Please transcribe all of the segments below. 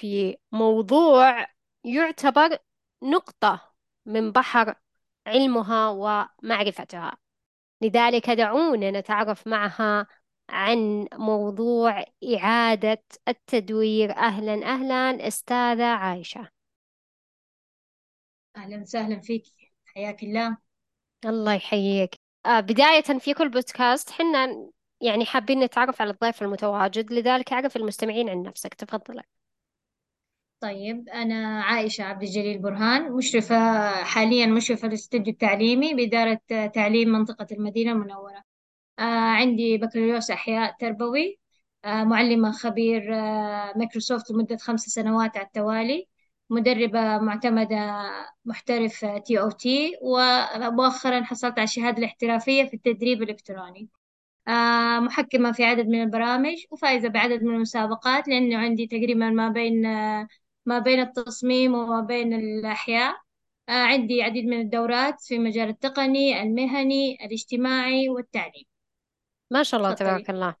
في موضوع يعتبر نقطة من بحر علمها ومعرفتها. لذلك دعونا نتعرف معها عن موضوع إعادة التدوير. أهلا أهلا أستاذة عايشة. أهلا وسهلا فيك. حياك الله. الله يحييك. آه بداية في كل بودكاست حنا يعني حابين نتعرف على الضيف المتواجد. لذلك أعرف المستمعين عن نفسك. تفضل. طيب أنا عائشة عبد الجليل برهان مشرفة حاليا مشرفة الاستوديو التعليمي بإدارة تعليم منطقة المدينة المنورة. آه عندي بكالوريوس أحياء تربوي آه معلمة خبير آه مايكروسوفت لمدة خمس سنوات على التوالي مدربة معتمدة محترف TOT ومؤخرا حصلت على الشهادة الاحترافية في التدريب الإلكتروني. محكمة في عدد من البرامج وفائزة بعدد من المسابقات لأنه عندي تقريبا ما بين ما بين التصميم وما بين الأحياء. آه عندي عديد من الدورات في مجال التقني المهني الاجتماعي والتعليم. ما شاء الله تبارك الله.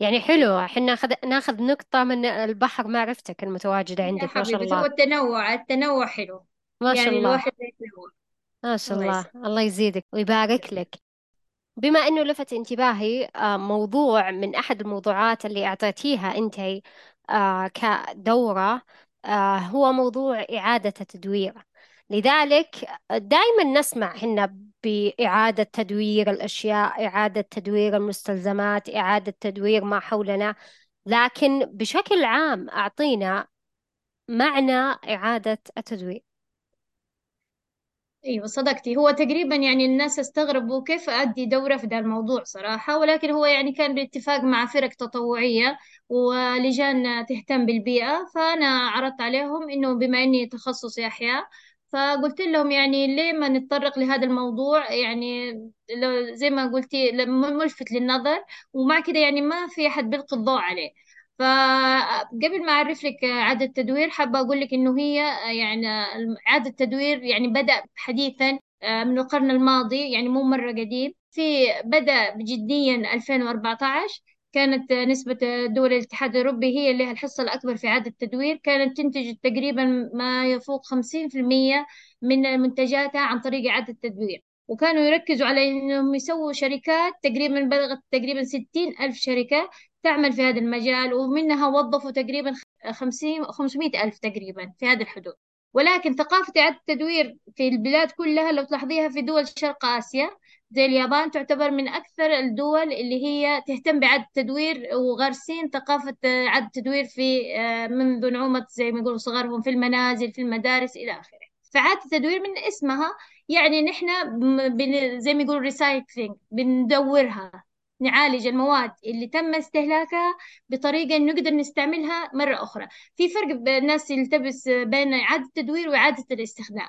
يعني حلو إحنا ناخذ ناخذ نقطة من البحر معرفتك المتواجدة عندك ما شاء حبيبتي هو الله التنوع التنوع حلو. ما شاء يعني الله. الواحد يتنوع. ما شاء الله الله. الله يزيدك ويبارك لك. بما إنه لفت انتباهي آه، موضوع من أحد الموضوعات اللي أعطيتيها أنت آه، كدورة هو موضوع إعادة التدوير لذلك دائما نسمع هنا بإعادة تدوير الأشياء إعادة تدوير المستلزمات إعادة تدوير ما حولنا. لكن بشكل عام أعطينا معنى إعادة التدوير. أيوه صدقتي. هو تقريبا يعني الناس استغربوا كيف أدي دورة في ذا الموضوع صراحة ولكن هو يعني كان بالاتفاق مع فرق تطوعية ولجان تهتم بالبيئة فأنا عرضت عليهم إنه بما إني تخصصي احياء فقلت لهم يعني ليه ما نتطرق لهذا الموضوع؟ يعني زي ما قلتي ملفت للنظر ومع كده يعني ما في أحد بيلقي الضوء عليه. فقبل ما أعرف لك إعادة التدوير حابة أقول لك إنه هي يعني إعادة التدوير يعني بدأ حديثا آه، من القرن الماضي يعني مو مرة قديم. في بدأ بجديا 2014 كانت نسبة دول الاتحاد الأوروبي هي اللي الحصة الأكبر في إعادة التدوير. كانت تنتج تقريبا ما يفوق 50% من منتجاتها عن طريق إعادة التدوير. وكانوا يركزوا على إنهم يسووا شركات تقريبا بلغت تقريبا ستين ألف شركة تعمل في هذا المجال ومنها وظفوا تقريبا خمسين خمسمائة ألف تقريبا في هذه الحدود. ولكن ثقافة إعادة التدوير في البلاد كلها لو تلاحظيها في دول شرق آسيا زي اليابان تعتبر من أكثر الدول اللي هي تهتم بإعادة التدوير وغارسين ثقافة إعادة التدوير في آه، منذ نعومة زي ما يقولوا صغرهم في المنازل في المدارس إلى آخره. فإعادة التدوير من اسمها يعني نحن زي ما يقولوا recycling بندورها نعالج المواد اللي تم استهلاكها بطريقة نقدر نستعملها مرة أخرى. في فرق الناس يلتبس بين إعادة التدوير وإعادة الاستخدام.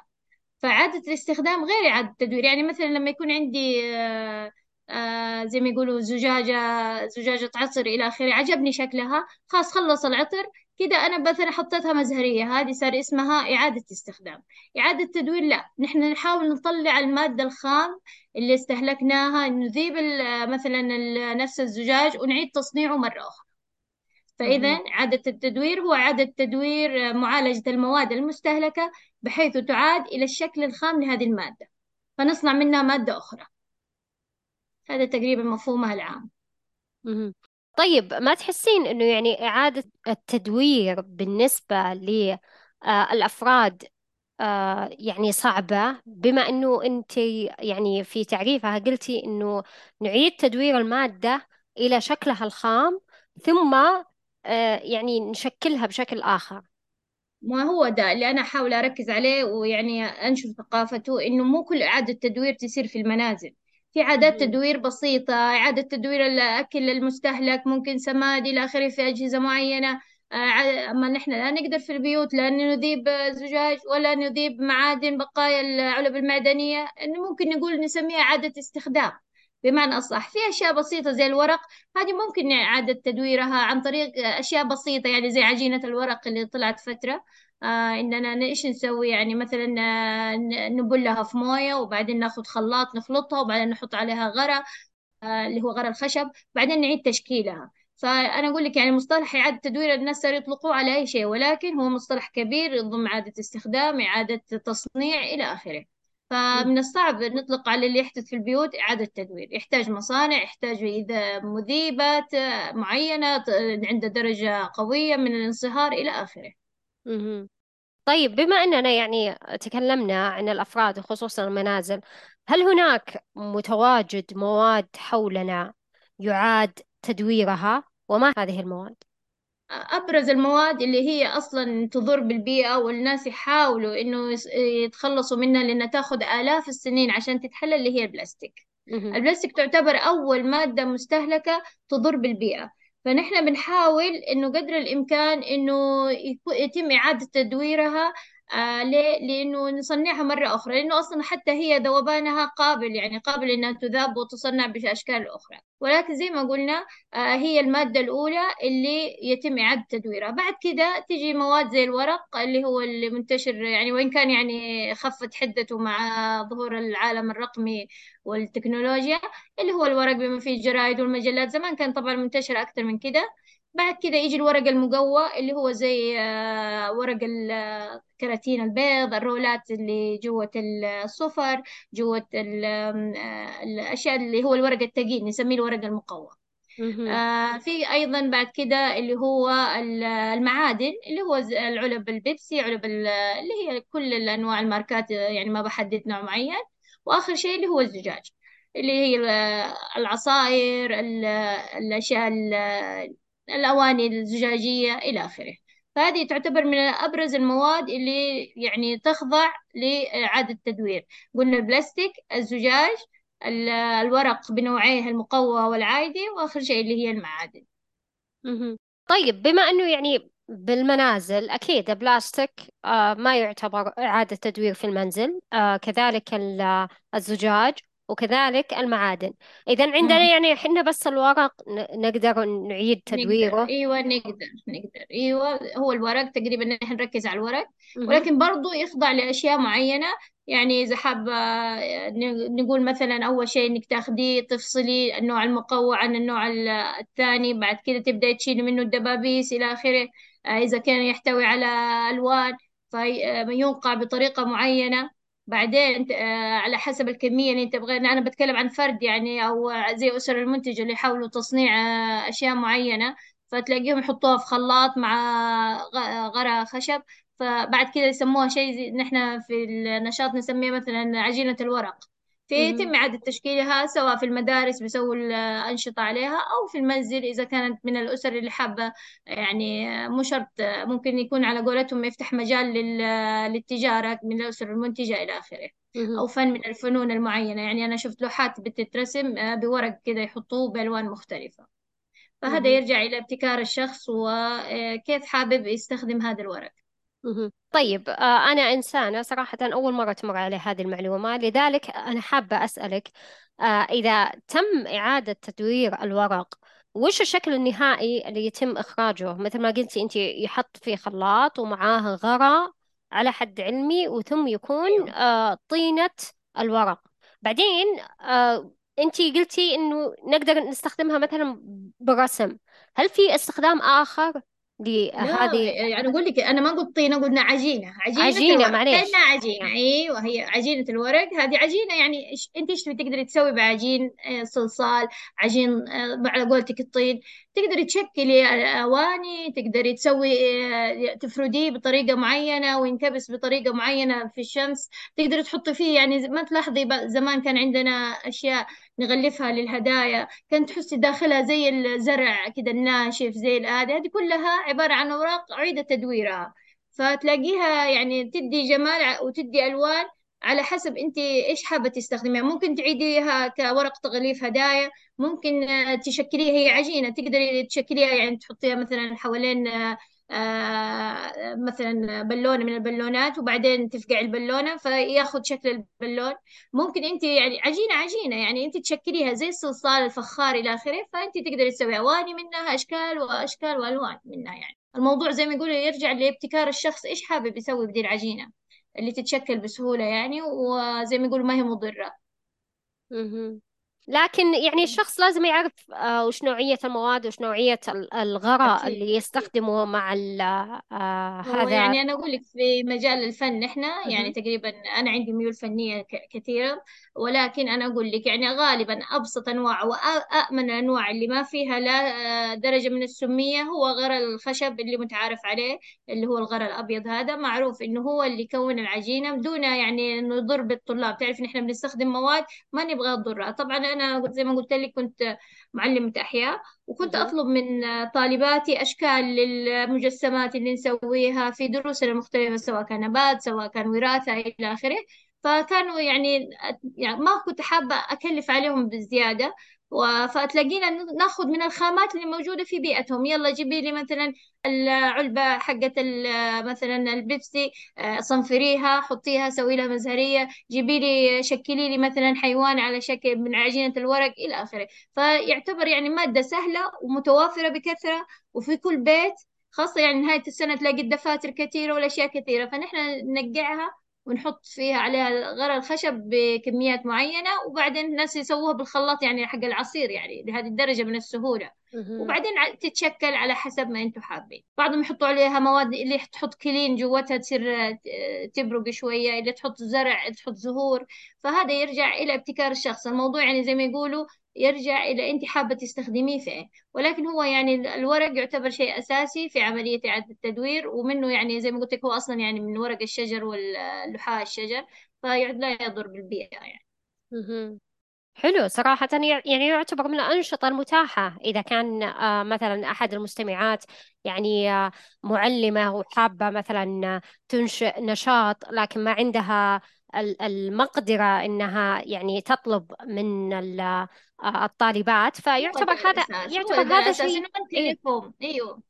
فإعادة الاستخدام غير إعادة التدوير يعني مثلا لما يكون عندي آه، آه، زي ما يقولوا زجاجة زجاجة عطر إلى آخره عجبني شكلها خلاص خلص العطر كده أنا مثلا حطيتها مزهرية هذه صار اسمها إعادة استخدام. إعادة تدوير لا نحن نحاول نطلع المادة الخام اللي استهلكناها نذيب مثلا نفس الزجاج ونعيد تصنيعه مرة أخرى. فإذا إعادة التدوير هو إعادة تدوير معالجة المواد المستهلكة بحيث تعاد إلى الشكل الخام لهذه المادة. فنصنع منها مادة أخرى. هذا تقريبا مفهومها العام. طيب ما تحسين إنه يعني إعادة التدوير بالنسبة للأفراد آه، يعني صعبة؟ بما إنه أنت يعني في تعريفها قلتي إنه نعيد تدوير المادة إلى شكلها الخام ثم آه، يعني نشكلها بشكل آخر. ما هو ده اللي أنا أحاول أركز عليه ويعني أنشر ثقافته إنه مو كل إعادة تدوير تصير في المنازل. في عادات تدوير بسيطة إعادة تدوير الأكل المستهلك ممكن سماد إلى آخره في أجهزة معينة. آه، أما نحن لا نقدر في البيوت لا نذيب زجاج ولا نذيب معادن بقايا العلب المعدنية ممكن نقول نسميها إعادة استخدام. بمعنى أصح في أشياء بسيطة زي الورق هذه ممكن إعادة تدويرها عن طريق أشياء بسيطة يعني زي عجينة الورق اللي طلعت فترة. آه إننا إيش نسوي؟ يعني مثلا آه نبلها في موية وبعدين ناخذ خلاط نخلطها وبعدين نحط عليها غرة آه اللي هو غرة الخشب بعدين نعيد تشكيلها. فأنا أقول لك يعني مصطلح إعادة تدوير الناس صاروا يطلقوه على أي شيء ولكن هو مصطلح كبير يضم إعادة استخدام إعادة تصنيع إلى آخره. فمن الصعب نطلق على اللي يحدث في البيوت إعادة تدوير. يحتاج مصانع يحتاج إذا مذيبات معينة عند درجة قوية من الانصهار إلى آخره. مهم. طيب بما أننا يعني تكلمنا عن الأفراد خصوصا المنازل هل هناك متواجد مواد حولنا يعاد تدويرها وما هذه المواد؟ أبرز المواد اللي هي أصلا تضر بالبيئة والناس يحاولوا إنه يس- يتخلصوا منها لأنها تأخذ آلاف السنين عشان تتحلل اللي هي البلاستيك مهم. البلاستيك تعتبر أول مادة مستهلكة تضر بالبيئة فنحن بنحاول إنه قدر الإمكان إنه يتم إعادة تدويرها آه ليه؟ لأنه نصنعها مرة أخرى لأنه أصلا حتى هي ذوبانها قابل يعني قابل إنها تذاب وتصنع بأشكال أخرى. ولكن زي ما قلنا آه هي المادة الأولى اللي يتم إعادة تدويرها. بعد كده تجي مواد زي الورق اللي هو اللي منتشر يعني وإن كان يعني خفت حدته مع ظهور العالم الرقمي والتكنولوجيا اللي هو الورق بما فيه الجرايد والمجلات. زمان كان طبعا منتشر أكثر من كده. بعد كده يجي الورق المقوى اللي هو زي آه، ورق ال- كراتين البيض الرولات اللي جوة الصفر جوة آه، الأشياء اللي هو الورق الثقيل نسميه الورق المقوى. آه في أيضا بعد كده اللي هو ال- المعادن اللي هو العلب البيبسي علب ال- اللي هي كل الأنواع الماركات يعني ما بحدد نوع معين وآخر شيء اللي هو الزجاج اللي هي ال- العصائر ال- الأشياء ال- الأواني الزجاجية إلى آخره. فهذه تعتبر من أبرز المواد اللي يعني تخضع لإعادة تدوير قلنا البلاستيك الزجاج ال- الورق بنوعيه المقوى والعايدي وآخر شيء اللي هي المعادن. طيب بما أنه يعني بالمنازل أكيد البلاستيك آه ما يعتبر إعادة تدوير في المنزل. آه كذلك ال- الزجاج. وكذلك المعادن. إذا عندنا مم. يعني إحنا بس الورق نقدر نعيد نقدر. تدويره. أيوه نقدر نقدر. أيوه هو الورق تقريبا نحن نركز على الورق. مهم. ولكن برضو يخضع لأشياء معينة. يعني إذا حابه نقول مثلا أول شيء إنك تاخديه تفصلي النوع المقوى عن النوع ال- الثاني. بعد كده تبدأي تشيلي منه الدبابيس إلى آخره. آه، إذا كان يحتوي على ألوان. فينقع بطريقة معينة. بعدين آه، على حسب الكمية اللي انت تبغى أنا بتكلم عن فرد يعني أو زي أسر المنتجة اللي يحاولوا تصنيع آه، أشياء معينة فتلاقيهم يحطوها في خلاط مع غرة خشب. فبعد كده يسموها شيء نحن في النشاط نسميه مثلا عجينة الورق. مهم. فيتم إعادة تشكيلها سواء في المدارس بيسووا الأنشطة عليها أو في المنزل إذا كانت من الأسر اللي حابة يعني مو شرط ممكن يكون على قولتهم يفتح مجال لل- للتجارة من الأسر المنتجة إلى آخره. أو فن من الفنون المعينة يعني أنا شفت لوحات بتترسم آه، بورق كده يحطوه بألوان مختلفة فهذا. يرجع إلى ابتكار الشخص وكيف حابب يستخدم هذا الورق مهم. طيب آه، أنا إنسانة صراحة أول مرة تمر علي هذه المعلومة لذلك أنا حابة أسألك آه، إذا تم إعادة تدوير الورق وش الشكل النهائي اللي يتم إخراجه؟ مثل ما قلتي أنت يحط في خلاط ومعاه غراء على حد علمي وثم يكون أيوه. آه، طينة الورق. بعدين أنت قلتي إنه نقدر نستخدمها مثلا برسم. هل في استخدام آخر؟ لا لهذه يعني أقول لك أنا ما قلت طينه قلنا عجينة. عجينة عجينة الورق كأنها معليش عجينه أيوه هي عجينة الورق. هذه عجينة يعني إيش أنت إيش تقدري تسوي بعجين آه، صلصال عجين آه، على قولتك الطين؟ تقدري تشكلي أواني تقدري تسوي آه، تفرديه بطريقة معينة وينكبس بطريقة معينة في الشمس. تقدري تحطي فيه يعني ما تلاحظي ب- زمان كان عندنا أشياء نغلفها للهدايا. كانت تحسي داخلها زي الزرع كده الناشف زي الآدي. هذه كلها عبارة عن أوراق أعيد تدويرها. فتلاقيها يعني تدي جمال وتدي ألوان على حسب أنت إيش حابة تستخدميها. ممكن تعيديها كورق تغليف هدايا ممكن تشكليها هي عجينة تقدري تشكليها يعني تحطيها مثلا حوالين مثلا بالونة من البالونات وبعدين تفقع البالونة فياخذ شكل البالون. ممكن أنت يعني عجينة عجينة يعني أنت تشكليها زي الصلصال الفخار إلى آخره فأنت تقدري تسوي اواني منها أشكال وأشكال وألوان منها يعني. الموضوع زي ما يقولوا يرجع لابتكار الشخص إيش حابب يسوي بدي العجينة اللي تتشكل بسهولة يعني وزي ما يقولوا ما هي مضرة. مهم. لكن يعني الشخص لازم يعرف آه، وش نوعية المواد وش نوعية ال- الغراء أكيد. اللي يستخدمه مع آه، هذا. يعني أنا أقول لك في مجال الفن إحنا يعني. تقريبا أنا عندي ميول فنية كثيرة ولكن أنا أقول لك يعني غالبا أبسط أنواع وأأمن الأنواع اللي ما فيها لا آه، درجة من السمية هو غرى الخشب اللي متعارف عليه اللي هو الغرى الأبيض هذا. معروف إنه هو اللي يكون العجينة بدون يعني إنه يضر بالطلاب. تعرف إن إحنا بنستخدم مواد ما نبغى تضرها. طبعا أنا زي ما قلت لك كنت معلمة أحياء وكنت. أطلب من طالباتي أشكال للمجسمات اللي نسويها في دروسنا المختلفة سواء كان نبات سواء كان وراثة إلى آخره فكانوا يعني يعني ما كنت حابة أكلف عليهم بزيادة و- فتلاقينا ناخذ من الخامات اللي موجودة في بيئتهم. يلا جيبي لي مثلا العلبة ال- مثلا البيبسي آه، صنفريها حطيها سوي لها مزهرية. جيبي لي شكلي لي مثلا حيوان على شكل من عجينة الورق إلى آخره. فيعتبر يعني مادة سهلة ومتوافرة بكثرة وفي كل بيت خاصة يعني نهاية السنة تلاقي الدفاتر كثيرة والأشياء كثيرة. فنحن ننقعها ونحط فيها عليها غرى الخشب بكميات معينة وبعدين الناس يسووها بالخلاط يعني حق العصير يعني لهذه الدرجة من السهولة. وبعدين تتشكل على حسب ما أنتم حابين. بعضهم يحطوا عليها مواد اللي تحط كلين جواتها تصير آه، تبرق شوية اللي تحط زرع تحط زهور. فهذا يرجع إلى ابتكار الشخص. الموضوع يعني زي ما يقولوا يرجع إلى أنت حابة تستخدميه في إيه. ولكن هو يعني الورق يعتبر شيء أساسي في عملية إعادة التدوير ومنه يعني زي ما قلت لك هو أصلا يعني من ورق الشجر واللحاء الشجر فلا يضر بالبيئة يعني. حلو. صراحة يع- يعني يعتبر من الأنشطة المتاحة إذا كان آه، مثلا أحد المستمعات يعني آه، معلمة وحابة مثلا تنشئ نشاط لكن ما عندها المقدرة إنها يعني تطلب من آه، الطالبات فيعتبر هذا يعتبر هذا شيء إنه إيه. نكلفهم أيوه.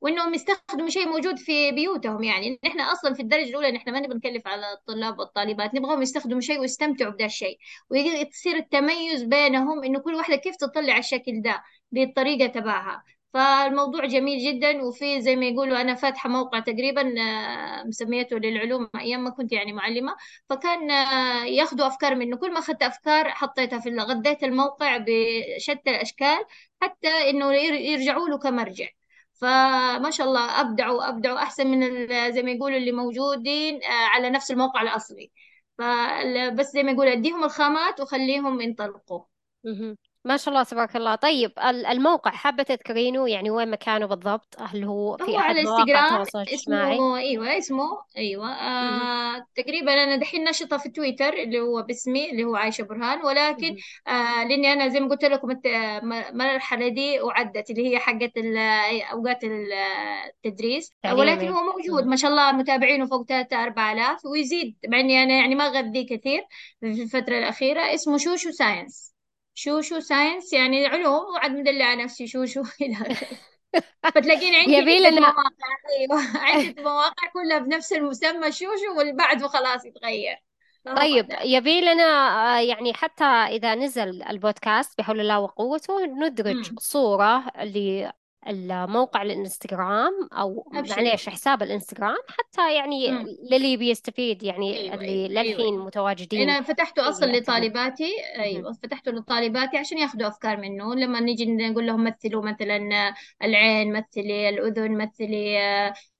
وإنهم يستخدموا شيء موجود في بيوتهم يعني. نحن أصلا في الدرجة الأولى نحن ما نبغى نكلف على الطلاب والطالبات. نبغاهم يستخدموا شيء ويستمتعوا بدا الشيء. ويصير التميز بينهم إنه كل واحدة كيف تطلع الشكل ده بالطريقة تبعها. فالموضوع جميل جدا وفي زي ما يقولوا أنا فاتحة موقع تقريبا آه، مسميته للعلوم أيام ما كنت يعني معلمة. فكان آه، ياخذوا أفكار منه. كل ما أخذت أفكار حطيتها في غذيت الموقع بشتى الأشكال حتى ير- يرجعوا له كمرجع. فما شاء الله أبدعوا أبدعوا أحسن من زي ما يقولوا اللي موجودين آه، على نفس الموقع الأصلي. فبس زي ما يقولوا أديهم الخامات وخليهم ينطلقوا. ما شاء الله تبارك الله. طيب ال- الموقع حابة تذكرينه؟ يعني وين مكانه بالضبط؟ هل هو في هو أحد على مواقع إنستغرام التواصل الاجتماعي؟ اسمه أيوه اسمه أيوه. آه تقريبا أنا دحين نشطه في تويتر اللي هو باسمي اللي هو عايشة برهان ولكن. آه لأني أنا زي ما قلت لكم المرحلة دي وعدت اللي هي حقت أوقات ال- التدريس. ولكن هو موجود. ما شاء الله متابعينه فوق 3 4000 ويزيد مع إني أنا يعني ما غذيه كثير في الفترة الأخيرة. اسمه شوشو science. شوشو science يعني علوم وعد مدلعه نفسي شوشو. إلى آخره. فتلاقيني عندي يبي عدة لنا مواقع. أيوة. عدة مواقع كلها بنفس المسمى شوشو واللي بعده خلاص يتغير طيب يبي لنا آه، يعني حتى إذا نزل البودكاست بحول الله وقوته ندرج صورة للموقع الانستغرام أبشري. معليش حساب الانستغرام حتى يعني للي بيستفيد يعني أيوة أيوة اللي أيوة للحين أيوة متواجدين أنا فتحته في التعليم لطالباتي. أيوة فتحته لطالباتي عشان ياخذوا أفكار منه. لما نيجي نقول لهم مثلوا مثلا العين مثلي الأذن مثلي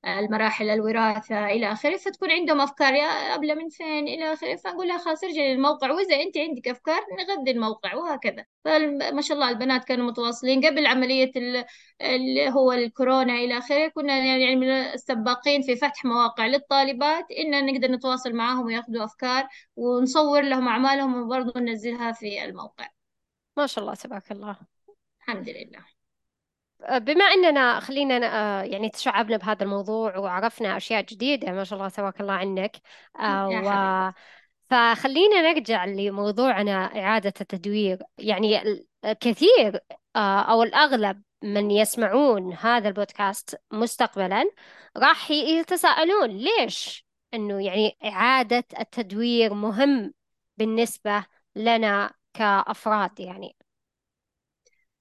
المراحل الوراثة إلى آخره فتكون عندهم أفكار يا أبلة من فين إلى آخره فأقول لها خلاص ارجعي للموقع. وإذا أنت عندك أفكار نغذي الموقع وهكذا. فما شاء الله البنات كانوا متواصلين. قبل عملية ال- اللي هو الكورونا إلى آخره كنا يعني من السباقين في فتح مواقع للطالبات إن نقدر نتواصل معاهم وياخذوا أفكار ونصور لهم أعمالهم وبرضه ننزلها في الموقع. ما شاء الله تبارك الله. الحمد لله. بما أننا خلينا آه، يعني تشعبنا بهذا الموضوع وعرفنا أشياء جديدة ما شاء الله تبارك الله عنك. آه، و فخلينا نرجع لموضوعنا إعادة التدوير. يعني كثير آه، أو الأغلب من يسمعون هذا البودكاست مستقبلا راح يتساءلون ليش إنه يعني إعادة التدوير مهم بالنسبة لنا كأفراد يعني.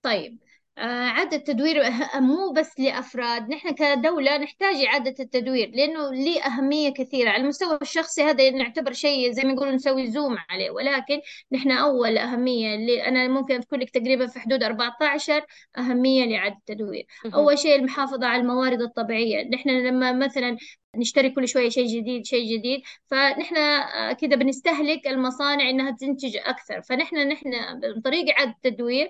طيب إعادة تدوير أه- مو بس لأفراد نحن كدولة نحتاج إعادة التدوير لأنه ليه أهمية كثيرة على المستوى الشخصي هذا نعتبر شيء زي ما يقولوا نسوي زوم عليه ولكن نحن أول أهمية اللي أنا ممكن أذكر لك تقريبا في حدود 14 أهمية لإعادة التدوير. أول شيء المحافظة على الموارد الطبيعية نحن لما مثلا نشتري كل شوية شيء جديد شيء جديد. فنحن آه، كذا بنستهلك المصانع إنها تنتج أكثر. فنحن نحن بطريقة إعادة التدوير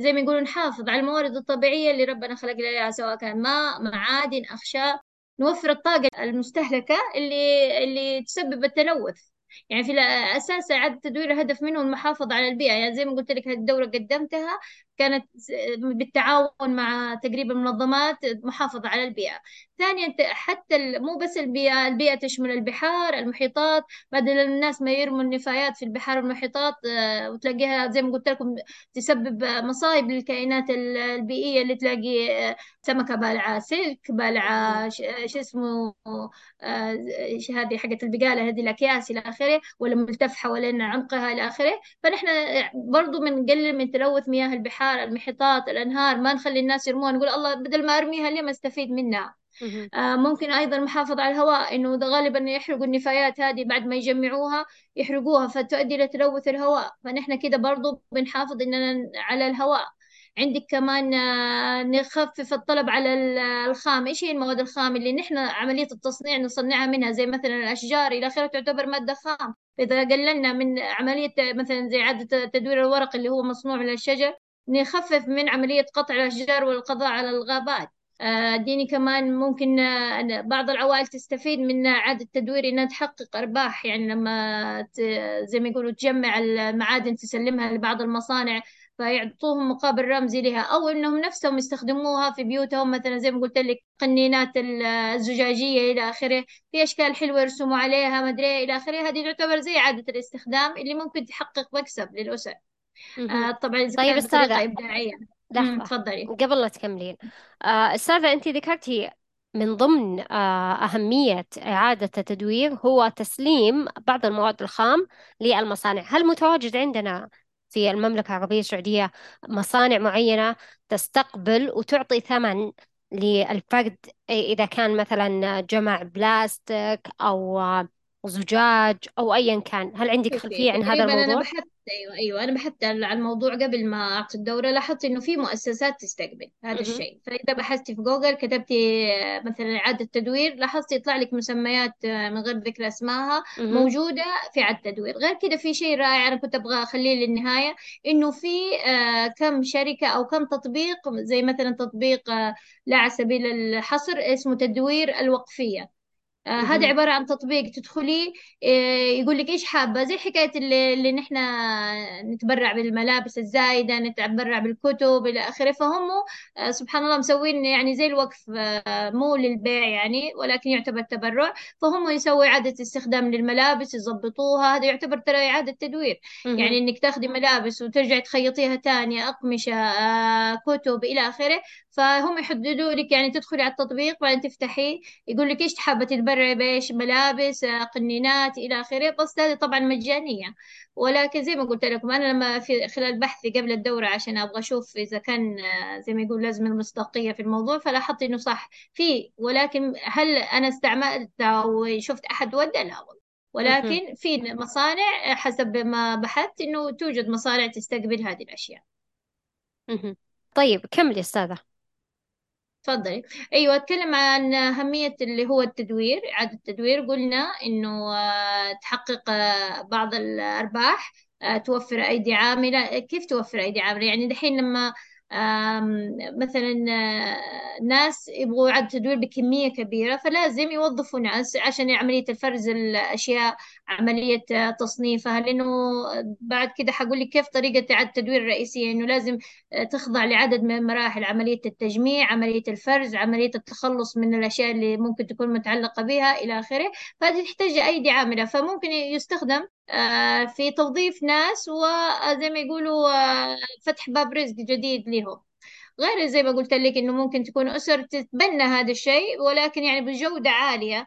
زي ما يقولوا نحافظ على الموارد الطبيعية اللي ربنا خلق إياها سواء كان ماء معادن أخشاب. نوفر الطاقة المستهلكة اللي اللي تسبب التلوث. يعني في الأساس إعادة التدوير الهدف منه المحافظة على البيئة. يعني زي ما قلت لك هذه الدورة قدمتها كانت بالتعاون مع تقريبا منظمات محافظة على البيئة. ثانيا حتى مو بس البيئة البيئة تشمل البحار المحيطات. بدل الناس ما يرموا النفايات في البحار والمحيطات آه، وتلاقيها زي ما قلت لكم تسبب مصايب للكائنات ال- البيئية اللي تلاقي آه، سمكة بالعة سلك بالعة شو اسمه آه، هذه حقت البقالة هذه الأكياس إلى آخره ولا ملتف حوالين عنقها إلى آخره. فنحن برضو بنقلل من تلوث مياه البحار المحيطات الأنهار ما نخلي الناس يرموها. نقول الله بدل ما أرميها ليه ما أستفيد منها. ممكن أيضا المحافظة على الهواء إنه غالبا يحرقوا النفايات هذه بعد ما يجمعوها يحرقوها فتؤدي إلى تلوث الهواء. فنحن كده برضو بنحافظ إننا على الهواء. عندك كمان آه، نخفف الطلب على ال- الخام. إيش هي المواد الخام اللي نحن عملية التصنيع نصنعها منها؟ زي مثلا الأشجار إلى آخره تعتبر مادة خام. إذا قللنا من عملية مثلا زي إعادة تدوير الورق اللي هو مصنوع من الشجر نخفف من عملية قطع الأشجار والقضاء على الغابات. آه، ديني كمان ممكن آه، بعض العوائل تستفيد من إعادة تدوير إنها تحقق أرباح. يعني لما زي ما يقولوا تجمع المعادن تسلمها لبعض المصانع فيعطوهم مقابل رمزي لها. أو إنهم نفسهم يستخدموها في بيوتهم مثلا زي ما قلت لك قنينات ال- الزجاجية إلى آخره في أشكال حلوة يرسموا عليها مدري إيه إلى آخره. هذه تعتبر زي إعادة الاستخدام اللي ممكن تحقق مكسب للأسر. آه، طبعا إذا طيب كانت بطريقة إبداعية. لحظة. تفضلي. قبل لا تكملين. آه، أستاذة أنت ذكرتي من ضمن آه، أهمية إعادة التدوير هو تسليم بعض المواد الخام للمصانع. هل متواجد عندنا في المملكة العربية السعودية مصانع معينة تستقبل وتعطي ثمن للفرد إذا كان مثلا جمع بلاستيك أو آه، زجاج أو أيا كان هل عندك خلفية عن هذا تقريبا أنا الموضوع؟ بحثت أيوه أيوه أنا بحثت على الموضوع قبل ما أعطي الدورة لاحظت إنه في مؤسسات تستقبل هذا مهم. الشيء فإذا بحثتي في جوجل كتبتي آه، مثلا إعادة تدوير لاحظت يطلع لك مسميات آه، من غير ذكر أسمائها مهم. موجودة في اعاده تدوير غير كده في شيء رائع أنا كنت أبغى أخليه للنهاية إنه في آه، كم شركة أو كم تطبيق زي مثلا تطبيق لا على سبيل الحصر اسمه تدوير الوقفية آه، هذا مهم. عبارة عن تطبيق. تدخليه آه، يقول لك إيش حابة؟ زي حكاية اللي, اللي نحن نتبرع بالملابس الزايدة نتبرع بالكتب إلى آخره. فهم آه، سبحان الله مسوين يعني زي الوقف آه، مو للبيع يعني ولكن يعتبر تبرع. فهم يسوي إعادة استخدام للملابس يضبطوها. هذا يعتبر ترى إعادة تدوير. يعني إنك تاخدي ملابس وترجعي تخيطيها تانية أقمشة آه، كتب إلى آخره. فهم يحددوا لك يعني تدخلي على التطبيق بعدين تفتحيه يقول لك إيش حابة تتبرعي بإيش؟ ملابس قنينات إلى آخره. بس هذه طبعا مجانية. ولكن زي ما قلت لكم أنا لما في خلال بحثي قبل الدورة عشان أبغى أشوف إذا كان آه، زي ما يقول لازم المصداقية في الموضوع فلاحظت إنه صح. في ولكن هل أنا استعملت أو شفت أحد ولا لا والله. ولكن في مصانع حسب ما بحثت إنه توجد مصانع تستقبل هذه الأشياء. طيب كملي أستاذة. تفضلي. أيوه أتكلم عن أهمية اللي هو التدوير إعادة التدوير. قلنا إنه آه، تحقق آه، بعض الأرباح آه، توفر أيدي عاملة. كيف توفر أيدي عاملة؟ يعني دحين لما مثلا ناس يبغوا إعادة تدوير بكمية كبيرة فلازم يوظفوا ناس عشان عملية الفرز الأشياء عملية آه، تصنيفها لأنه بعد كده حقول لك كيف طريقة التدوير الرئيسية؟ إنه لازم تخضع لعدد من مراحل عملية التجميع عملية الفرز عملية التخلص من الأشياء اللي ممكن تكون متعلقة بها إلى آخره. فهذه تحتاج أيدي عاملة فممكن يستخدم آه، في توظيف ناس وزي ما يقولوا آه، فتح باب رزق جديد لهم. غير زي ما قلت لك إنه ممكن تكون أسر تتبنى هذا الشيء ولكن يعني بجودة عالية. آه،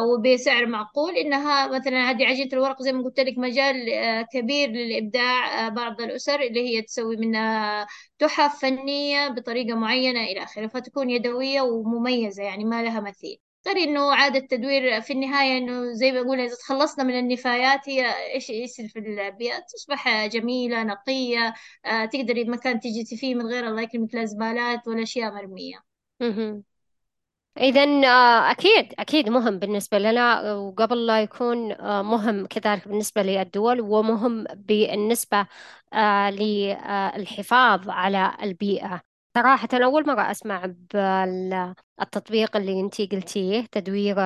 وبسعر معقول. إنها مثلا هذه عجينة الورق زي ما قلت لك مجال آه، كبير للإبداع آه، بعض الأسر اللي هي تسوي منها تحف فنية بطريقة معينة إلى آخره فتكون يدوية ومميزة يعني ما لها مثيل. غير إنه عادة التدوير في النهاية إنه زي ما بقول إذا تخلصنا من النفايات هي إيش يصير في البيئة؟ تصبح جميلة نقية آه تقدري مكان تجي فيه من غير الله يكرمك لا زبالات ولا أشياء مرمية. إذا آه، أكيد أكيد مهم بالنسبة لنا وقبل لا يكون آه، مهم كذلك بالنسبة للدول ومهم بالنسبة آه، للحفاظ على البيئة. صراحة أول مرة أسمع بالتطبيق اللي أنتي قلتيه تدوير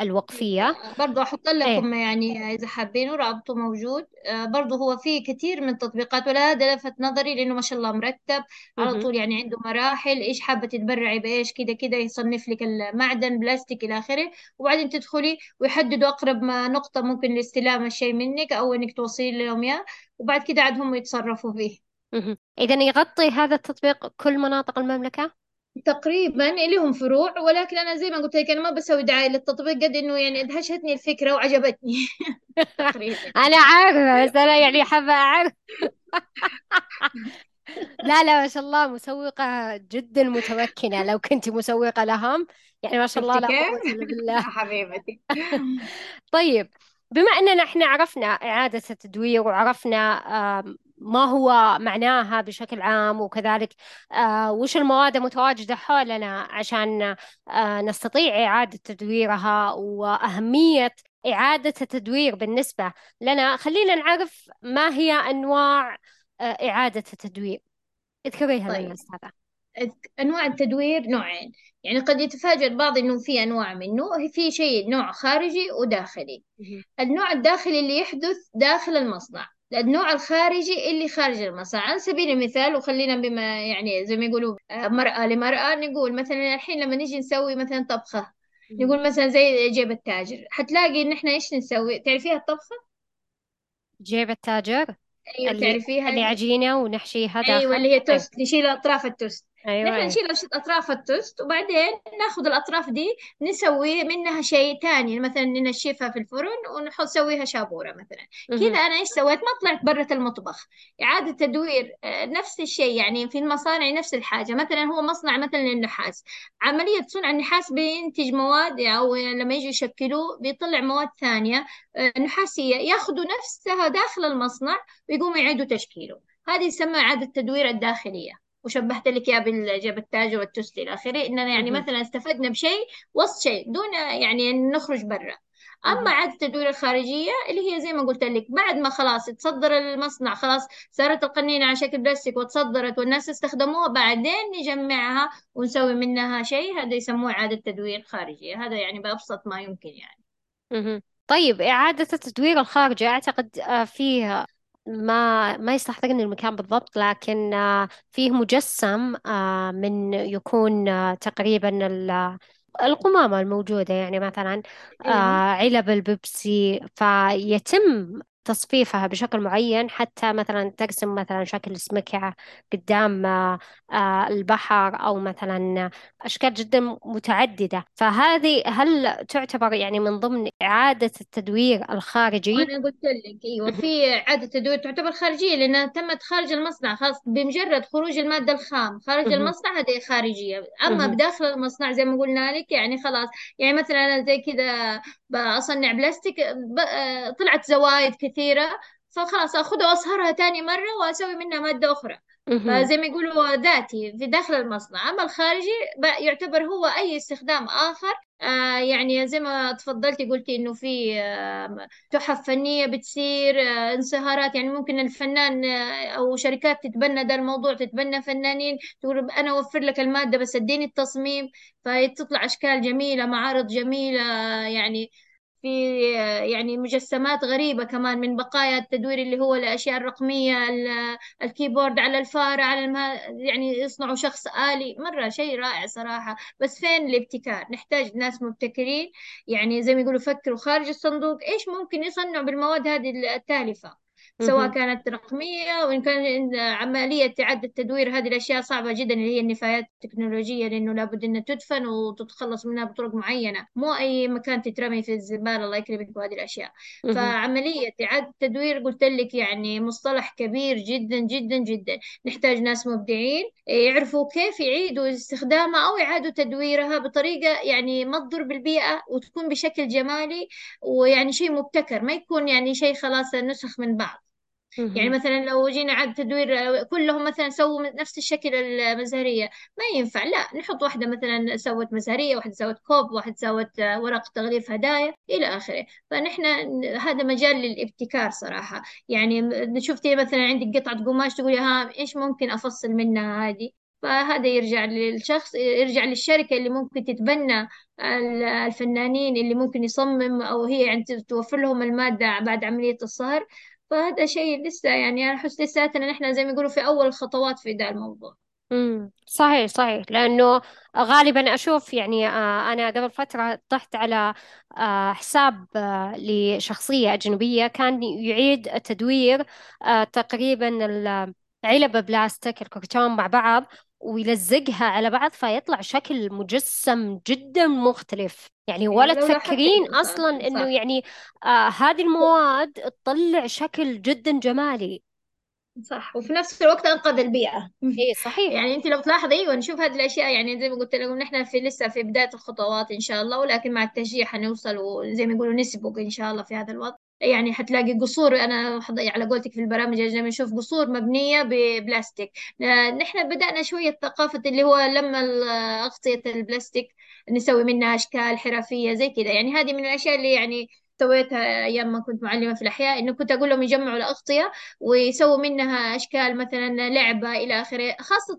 الوقفية. برضو أحط إيه. لكم يعني إذا حابين رابطه موجود. آه، برضو هو في كثير من التطبيقات ولا هذا لفت نظري لأنه ما شاء الله مرتب. على مهم. طول يعني عنده مراحل إيش حابة تتبرعي بإيش كده كده يصنف لك المعدن بلاستيك إلى آخره. وبعدين تدخلي ويحددوا أقرب ما نقطة ممكن لاستلام الشيء منك أو إنك توصلي لهم إياه. وبعد كده عاد هم يتصرفوا فيه. مهم. إذا يغطي هذا التطبيق كل مناطق المملكة؟ تقريبا لهم فروع ولكن أنا زي ما قلت لك أنا ما بسوي دعاية للتطبيق قد إنه يعني ادهشتني الفكرة وعجبتني. تقريبا. أنا عارفة بس أنا يعني حابة أعرف. لا لا ما شاء الله مسوقة جدا متمكنة. لو كنت مسوقة لهم يعني ما شاء الله لا كيف قوة إلا بالله. حبيبتي. طيب بما أننا إحنا عرفنا إعادة التدوير وعرفنا ما هو معناها بشكل عام وكذلك آه، وش المواد المتواجدة حولنا عشان آه، نستطيع إعادة تدويرها وأهمية إعادة التدوير بالنسبة لنا. خلينا نعرف ما هي أنواع آه، إعادة التدوير. اذكريها لنا طيب. أستاذة. أنواع التدوير نوعين. يعني قد يتفاجأ البعض إنه في أنواع منه في شيء نوع خارجي وداخلي. النوع الداخلي اللي يحدث داخل المصنع. النوع الخارجي اللي خارج المصنع. على سبيل المثال وخلينا بما يعني زي ما يقولوا آه، مرأة لمرأة نقول مثلا الحين لما نيجي نسوي مثلا طبخة. نقول مثلا زي جيب التاجر. حتلاقي إن إحنا إيش نسوي؟ تعرفيها الطبخة؟ جيب التاجر أيوه اللي تعرفيها؟ اللي عجينة ونحشيها أيوه داخل. اللي هي أي توست نشيل أطراف التوست. أيوة. نحن نشيل أطراف التوست وبعدين ناخذ الأطراف دي نسوي منها شيء تاني مثلا ننشفها في الفرن ونحط نسويها شابورة مثلا. كذا. أنا إيش سويت؟ ما طلعت برة المطبخ. إعادة تدوير آه، نفس الشيء يعني في المصانع نفس الحاجة. مثلا هو مصنع مثلا للنحاس. عملية صنع النحاس بينتج مواد أو لما يجوا يشكلوه بيطلع مواد ثانية آه، نحاسية. ياخذوا نفسها داخل المصنع ويقوموا يعيدوا تشكيله. هذه يسمى إعادة التدوير الداخلية. وشبهت لك يا بالجاب التاج والتوست إلى آخره إننا يعني. مثلا استفدنا بشيء وسط شيء دون يعني أن نخرج برا مهم. إعادة التدوير الخارجية اللي هي زي ما قلت لك بعد ما خلاص تصدر المصنع خلاص صارت القنينة على شكل بلاستيك وتصدرت والناس استخدموها بعدين نجمعها ونسوي منها شيء هذا يسموه إعادة تدوير خارجية هذا يعني بأبسط ما يمكن يعني. طيب إعادة التدوير الخارجي أعتقد آه، فيه ما ما يستحضرني المكان بالضبط لكن آه، فيه مجسم آه، من يكون آه، تقريبا ال- القمامة الموجودة يعني مثلا أيوه علب البيبسي فيتم تصفيفها بشكل معين حتى مثلا ترسم مثلا شكل سمكة قدام آه، آه، البحر أو مثلا أشكال جدا متعددة فهذه هل تعتبر يعني من ضمن إعادة التدوير الخارجي؟ وأنا قلت لك مهم. في إعادة تدوير تعتبر خارجية لانها تمت خارج المصنع خاص بمجرد خروج المادة الخام خارج. المصنع هذه خارجية أما مهم. بداخل المصنع زي ما قلنا لك يعني خلاص يعني مثلا زي كذا بصنع بلاستيك طلعت زوايد كثيرة. فخلاص اخذها واصهرها تاني مرة وأسوي منها مادة أخرى. فزي ما يقولوا ذاتي في داخل المصنع. أما الخارجي يعتبر هو أي استخدام آخر. آه يعني زي ما تفضلتي قلتي إنه في آه تحف فنية بتصير آه انصهارات. يعني ممكن الفنان آه أو شركات تتبنى ده الموضوع تتبنى فنانين تقول أنا أوفر لك المادة بس اديني التصميم. فتطلع أشكال جميلة معارض جميلة يعني في يعني مجسمات غريبة كمان من بقايا التدوير اللي هو الأشياء الرقمية ال- الكيبورد على الفارة على المها يعني يصنعوا شخص آلي. مرة شيء رائع صراحة. بس فين الابتكار؟ نحتاج ناس مبتكرين. يعني زي ما يقولوا فكروا خارج الصندوق. إيش ممكن يصنعوا بالمواد هذه التالفة؟ سواء. كانت رقمية وإن كان عملية إعادة تدوير هذه الأشياء صعبة جدا اللي هي النفايات التكنولوجية لأنه لابد أنها تدفن وتتخلص منها بطرق معينة. مو أي مكان تترمي في الزبالة الله يكرمك وهذه الأشياء. فعملية إعادة تدوير قلت لك يعني مصطلح كبير جدا جدا جدا. نحتاج ناس مبدعين يعرفوا كيف يعيدوا استخدامها أو يعادوا تدويرها بطريقة يعني ما تضر بالبيئة وتكون بشكل جمالي ويعني شيء مبتكر. ما يكون يعني شيء خلاص نسخ من بعض. يعني. مثلا لو جينا عاد تدوير كلهم مثلا سووا نفس الشكل المزهرية ما ينفع. لا نحط واحدة مثلا سوت مزهرية واحدة سوت كوب واحدة سوت ورق تغليف هدايا إلى آخره. فنحن هذا مجال للابتكار صراحة. يعني شفتي مثلا عندك قطعة قماش تقولي ها إيش ممكن أفصل منها هذه؟ فهذا يرجع للشخص يرجع للشركة اللي ممكن تتبنى الفنانين اللي ممكن يصمم أو هي يعني توفر لهم المادة بعد عملية الصهر. فهذا شيء لسه يعني أنا أحس لساتنا نحن زي ما يقولوا في أول الخطوات في ذا الموضوع. امم صحيح صحيح. لأنه غالبا أشوف يعني آه، أنا قبل فترة طحت على آه، حساب آه، لشخصية أجنبية كان يعيد تدوير تقريبا العلب بلاستيك الكرتون مع بعض. ويلزقها على بعض فيطلع شكل مجسم جدا مختلف. يعني ولا يعني لاحظتي تفكرين أصلا إنه صح. يعني آه هذه المواد تطلع شكل جدا جمالي. صح. وفي نفس الوقت أنقذ البيئة. إيه صحيح. يعني انت لو تلاحظي أيوه نشوف هذه الأشياء يعني زي ما قلت لكم نحن في لسه في بداية الخطوات إن شاء الله ولكن مع التشجيع حنوصل وزي ما يقولوا نسبق إن شاء الله في هذا الوضع. يعني حتلاقي قصور أنا على قولتك في البرامج زي ما نشوف قصور مبنية ببلاستيك. ن- نحن بدأنا شوية ثقافه اللي هو لما أغطية البلاستيك نسوي منها أشكال حرفية زي كذا يعني هذه من الأشياء اللي يعني سويتها أيام ما كنت معلمة في الأحياء إنه كنت أقول لهم يجمعوا الأغطية ويسووا منها أشكال مثلا لعبة إلى آخره خاصة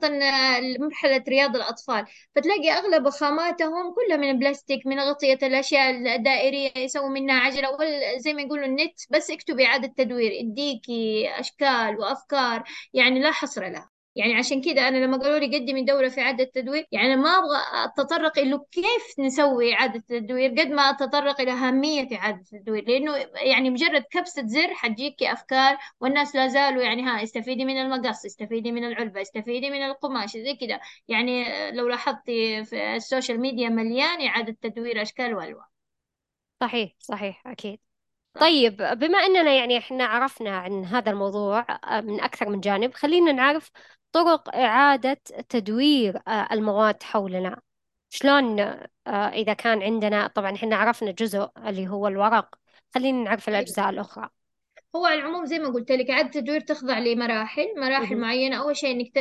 مرحلة رياض الأطفال. فتلاقي أغلب خاماتهم كلها من البلاستيك من أغطية الأشياء الدائرية يسووا منها عجلة زي ما يقولوا النت بس اكتبي إعادة تدوير اديكي أشكال وأفكار يعني لا حصر لها. يعني عشان كذا أنا لما قالوا لي قدمي دورة في إعادة تدوير يعني أنا ما أبغى أتطرق انه كيف نسوي إعادة تدوير قد ما أتطرق إلى أهمية إعادة التدوير لأنه يعني مجرد كبسة زر حتجيكي أفكار والناس لا زالوا يعني ها استفيدي من المقص استفيدي من العلبة استفيدي من القماش زي كذا يعني لو لاحظتي في ال social media مليان إعادة تدوير أشكال وألوان. صحيح صحيح أكيد. طيب بما أننا يعني إحنا عرفنا عن هذا الموضوع آه، من أكثر من جانب خلينا نعرف طرق إعادة تدوير آه، المواد حولنا. شلون آه، إذا كان عندنا طبعا إحنا عرفنا جزء اللي هو الورق. خلينا نعرف أيوة الأجزاء الأخرى. هو على العموم زي ما قلت لك إعادة التدوير تخضع لمراحل مراحل مهم. معينة. أول شيء إنك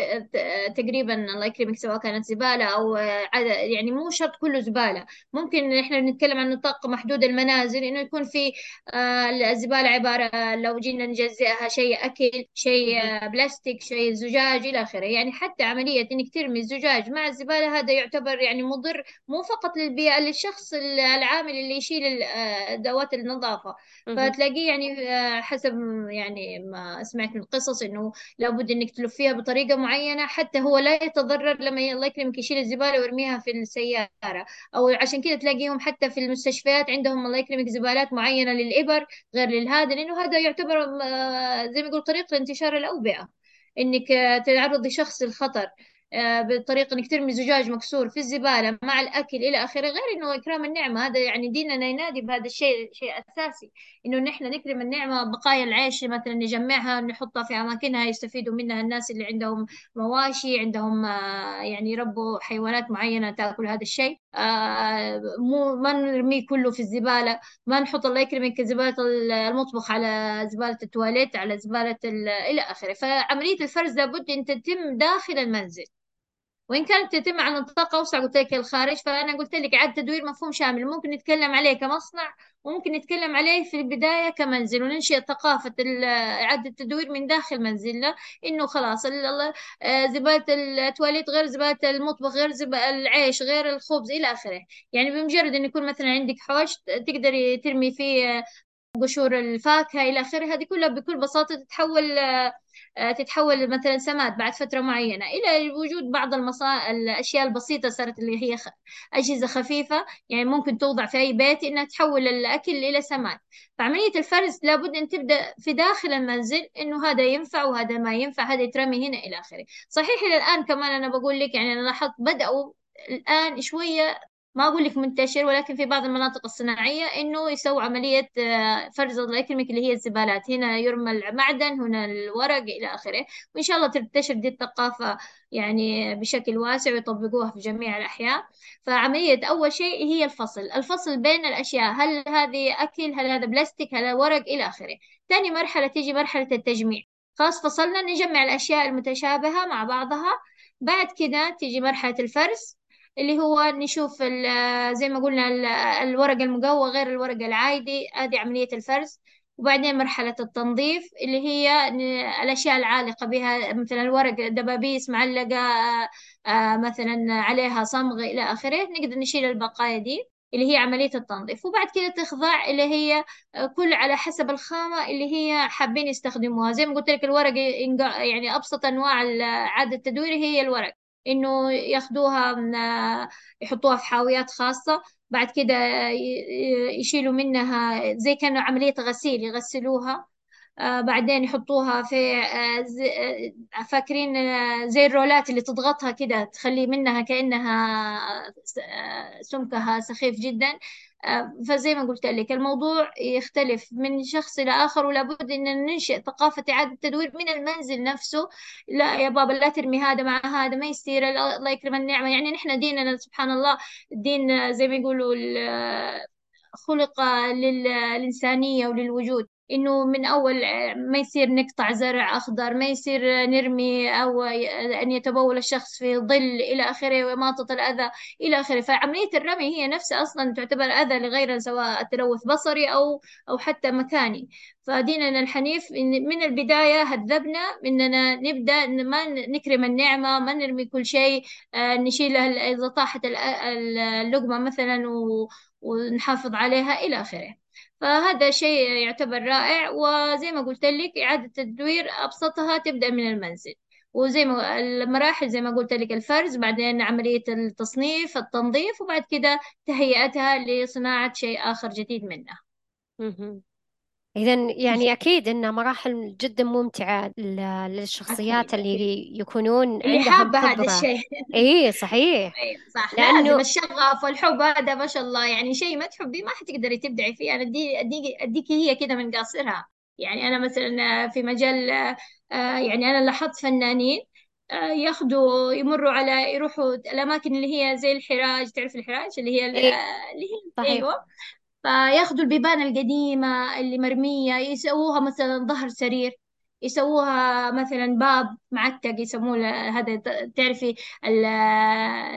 تقريبا الله يكرمك سواء كانت زبالة أو يعني مو شرط كله زبالة. ممكن إحنا بنتكلم عن نطاق محدود المنازل إنه يكون في آه، الزبالة عبارة لو جينا نجزئها شيء أكل شيء بلاستيك شيء زجاج إلى آخره. يعني حتى عملية إنك ترمي الزجاج مع الزبالة هذا يعتبر يعني مضر مو فقط للبيئة للشخص العامل اللي يشيل آه، أدوات النظافة. فتلاقيه يعني آه، حسب يعني ما سمعت من قصص إنه لابد إنك تلفيها بطريقة معينة حتى هو لا يتضرر لما الله يكرمك يشيل الزبالة ويرميها في السيارة. أو عشان كذا تلاقيهم حتى في المستشفيات عندهم الله يكرمك زبالات معينة للإبر غير للهذا لأنه هذا يعتبر زي ما يقول طريق لانتشار الأوبئة. إنك تعرضي شخص للخطر آه، بطريقة إنك ترمي زجاج مكسور في الزبالة مع الأكل إلى آخره غير إنه إكرام النعمة. هذا يعني ديننا ينادي بهذا الشيء شيء أساسي. إنه نحن نكرم النعمة بقايا العيش مثلا نجمعها نحطها في أماكنها يستفيدوا منها الناس اللي عندهم مواشي عندهم آه، يعني يربوا حيوانات معينة تأكل هذا الشيء. آه، مو ما نرميه كله في الزبالة. ما نحط الله يكرمك زبالة المطبخ على زبالة التواليت على زبالة ال- إلى آخره. فعملية الفرز لابد أن تتم داخل المنزل. وإن كانت تتم على نطاق أوسع قلت لك الخارج فأنا قلت لك إعادة تدوير مفهوم شامل. ممكن نتكلم عليه كمصنع وممكن نتكلم عليه في البداية كمنزل وننشئ ثقافة إعادة التدوير من داخل منزلنا. إنه خلاص آه، زبالة التواليت غير زبالة المطبخ غير زبالة العيش غير الخبز إلى آخره. يعني بمجرد إن يكون مثلا عندك حوش تقدري ترمي فيه قشور الفاكهة إلى آخره. هذه كلها بكل بساطة تتحول آه، تتحول مثلا سماد بعد فترة معينة إلى وجود بعض المصا... الأشياء البسيطة صارت اللي هي خ... أجهزة خفيفة يعني ممكن توضع في أي بيت إنها تحول الأكل إلى سماد. فعملية الفرز لابد أن تبدأ في داخل المنزل إنه هذا ينفع وهذا ما ينفع هذا يترمي هنا إلى آخره. صحيح إلى الآن كمان أنا بقول لك يعني أنا لاحظت بدأوا الآن شوية ما أقول لك منتشر ولكن في بعض المناطق الصناعية إنه يسووا عملية آه، فرز الله يكرمك اللي هي الزبالات. هنا يرمى المعدن هنا الورق إلى آخره. وإن شاء الله تنتشر دي الثقافة يعني بشكل واسع ويطبقوها في جميع الأحياء. فعملية أول شيء هي الفصل. الفصل بين الأشياء هل هذه أكل هل هذا بلاستيك هل ورق إلى آخره. ثاني مرحلة تيجي مرحلة التجميع. خلاص فصلنا نجمع الأشياء المتشابهة مع بعضها. بعد كده تيجي مرحلة الفرز. اللي هو نشوف زي ما قلنا الورق المقوى غير الورق العادي هذه عملية الفرز. وبعدين مرحلة التنظيف اللي هي الأشياء العالقة بها مثلا الورق دبابيس معلقة آه، مثلا عليها صمغ إلى آخره. نقدر نشيل البقايا دي اللي هي عملية التنظيف. وبعد كده تخضع اللي هي كل على حسب الخامة اللي هي حابين يستخدموها. زي ما قلت لك الورق يعني أبسط أنواع إعادة التدوير هي الورق. إنه ياخدوها من يحطوها في حاويات خاصة بعد كده يشيلوا منها زي كانوا عملية غسيل يغسلوها. آه بعدين يحطوها في آه آه فاكرين زي الرولات اللي تضغطها كده تخلي منها كأنها سمكها سخيف جدا. فزي ما قلت لك الموضوع يختلف. من شخص إلى آخر ولابد أن ننشئ ثقافة إعادة التدوير من المنزل نفسه. لا يا بابا لا ترمي هذا مع هذا ما يصير. الله يكرم النعمة. يعني نحن ديننا سبحان الله دين زي ما يقولوا خلق للإنسانية وللوجود. إنه من أول ما يصير نقطع زرع أخضر ما يصير نرمي أو أن يتبول الشخص في ظل إلى آخره وإماطة الأذى إلى آخره. فعملية الرمي هي نفسها أصلا تعتبر أذى لغيرنا سواء تلوث بصري أو أو حتى مكاني. فديننا الحنيف من البداية هذبنا إننا نبدأ ما نكرم النعمة ما نرمي كل شيء آه، نشيل إذا طاحت اللقمة مثلا ونحافظ عليها إلى آخره. فهذا شيء يعتبر رائع وزي ما قلت لك إعادة التدوير أبسطها تبدأ من المنزل. وزي ما المراحل زي ما قلت لك الفرز بعدين عملية التصنيف التنظيف وبعد كده تهيئتها لصناعة شيء آخر جديد منها. إذا يعني أكيد إنها مراحل جدا ممتعة للشخصيات أكيد. اللي يكونون اللي حابة هذا الشيء. إيه صحيح. أيوة صح. لازم لأنه الشغف والحب هذا ما شاء الله. يعني شيء ما تحبيه ما حتقدري تبدعي فيه. أنا أدي أديك أديك هي كده من قاصرها. يعني أنا مثلا في مجال آه، يعني أنا لاحظت فنانين آه، ياخدوا يمروا على يروحوا الأماكن اللي هي زي الحراج. تعرف الحراج؟ اللي هي إيه اللي هي صحيح. أيوة. فياخدوا البيبان القديمة اللي مرمية يسووها مثلا ظهر سرير يسووها مثلا باب معتق يسموه هذا تعرفي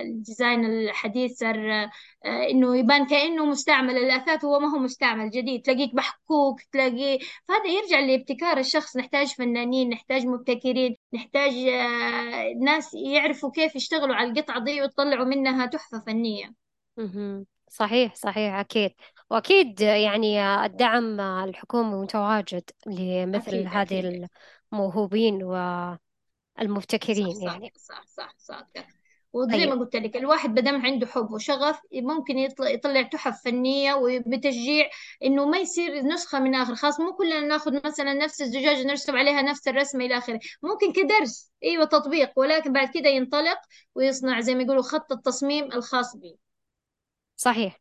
الديزاين الحديث صار آه، إنه يبان كأنه مستعمل. الأثاث هو ما هو مستعمل جديد. تلاقيك محكوك تلاقيه فهذا يرجع لابتكار الشخص. نحتاج فنانين نحتاج مبتكرين نحتاج آه، ناس يعرفوا كيف يشتغلوا على القطعة دي ويطلعوا منها تحفة فنية. مهم. صحيح صحيح أكيد. وأكيد يعني الدعم الحكومي متواجد لمثل أكيد هذه أكيد. الموهوبين صح والمبتكرين صح يعني. صح صح صح وزي طيب. ما قلت لك الواحد بدم عنده حب وشغف ممكن يطلع, يطلع تحف فنية وبتشجيع إنه ما يصير نسخة من آخر. خاص مو كلنا ناخذ مثلا نفس الزجاجة نرسم عليها نفس الرسمة إلى آخره. ممكن كدرس إيوه تطبيق ولكن بعد كده ينطلق ويصنع زي ما يقولوا خط التصميم الخاص به صحيح.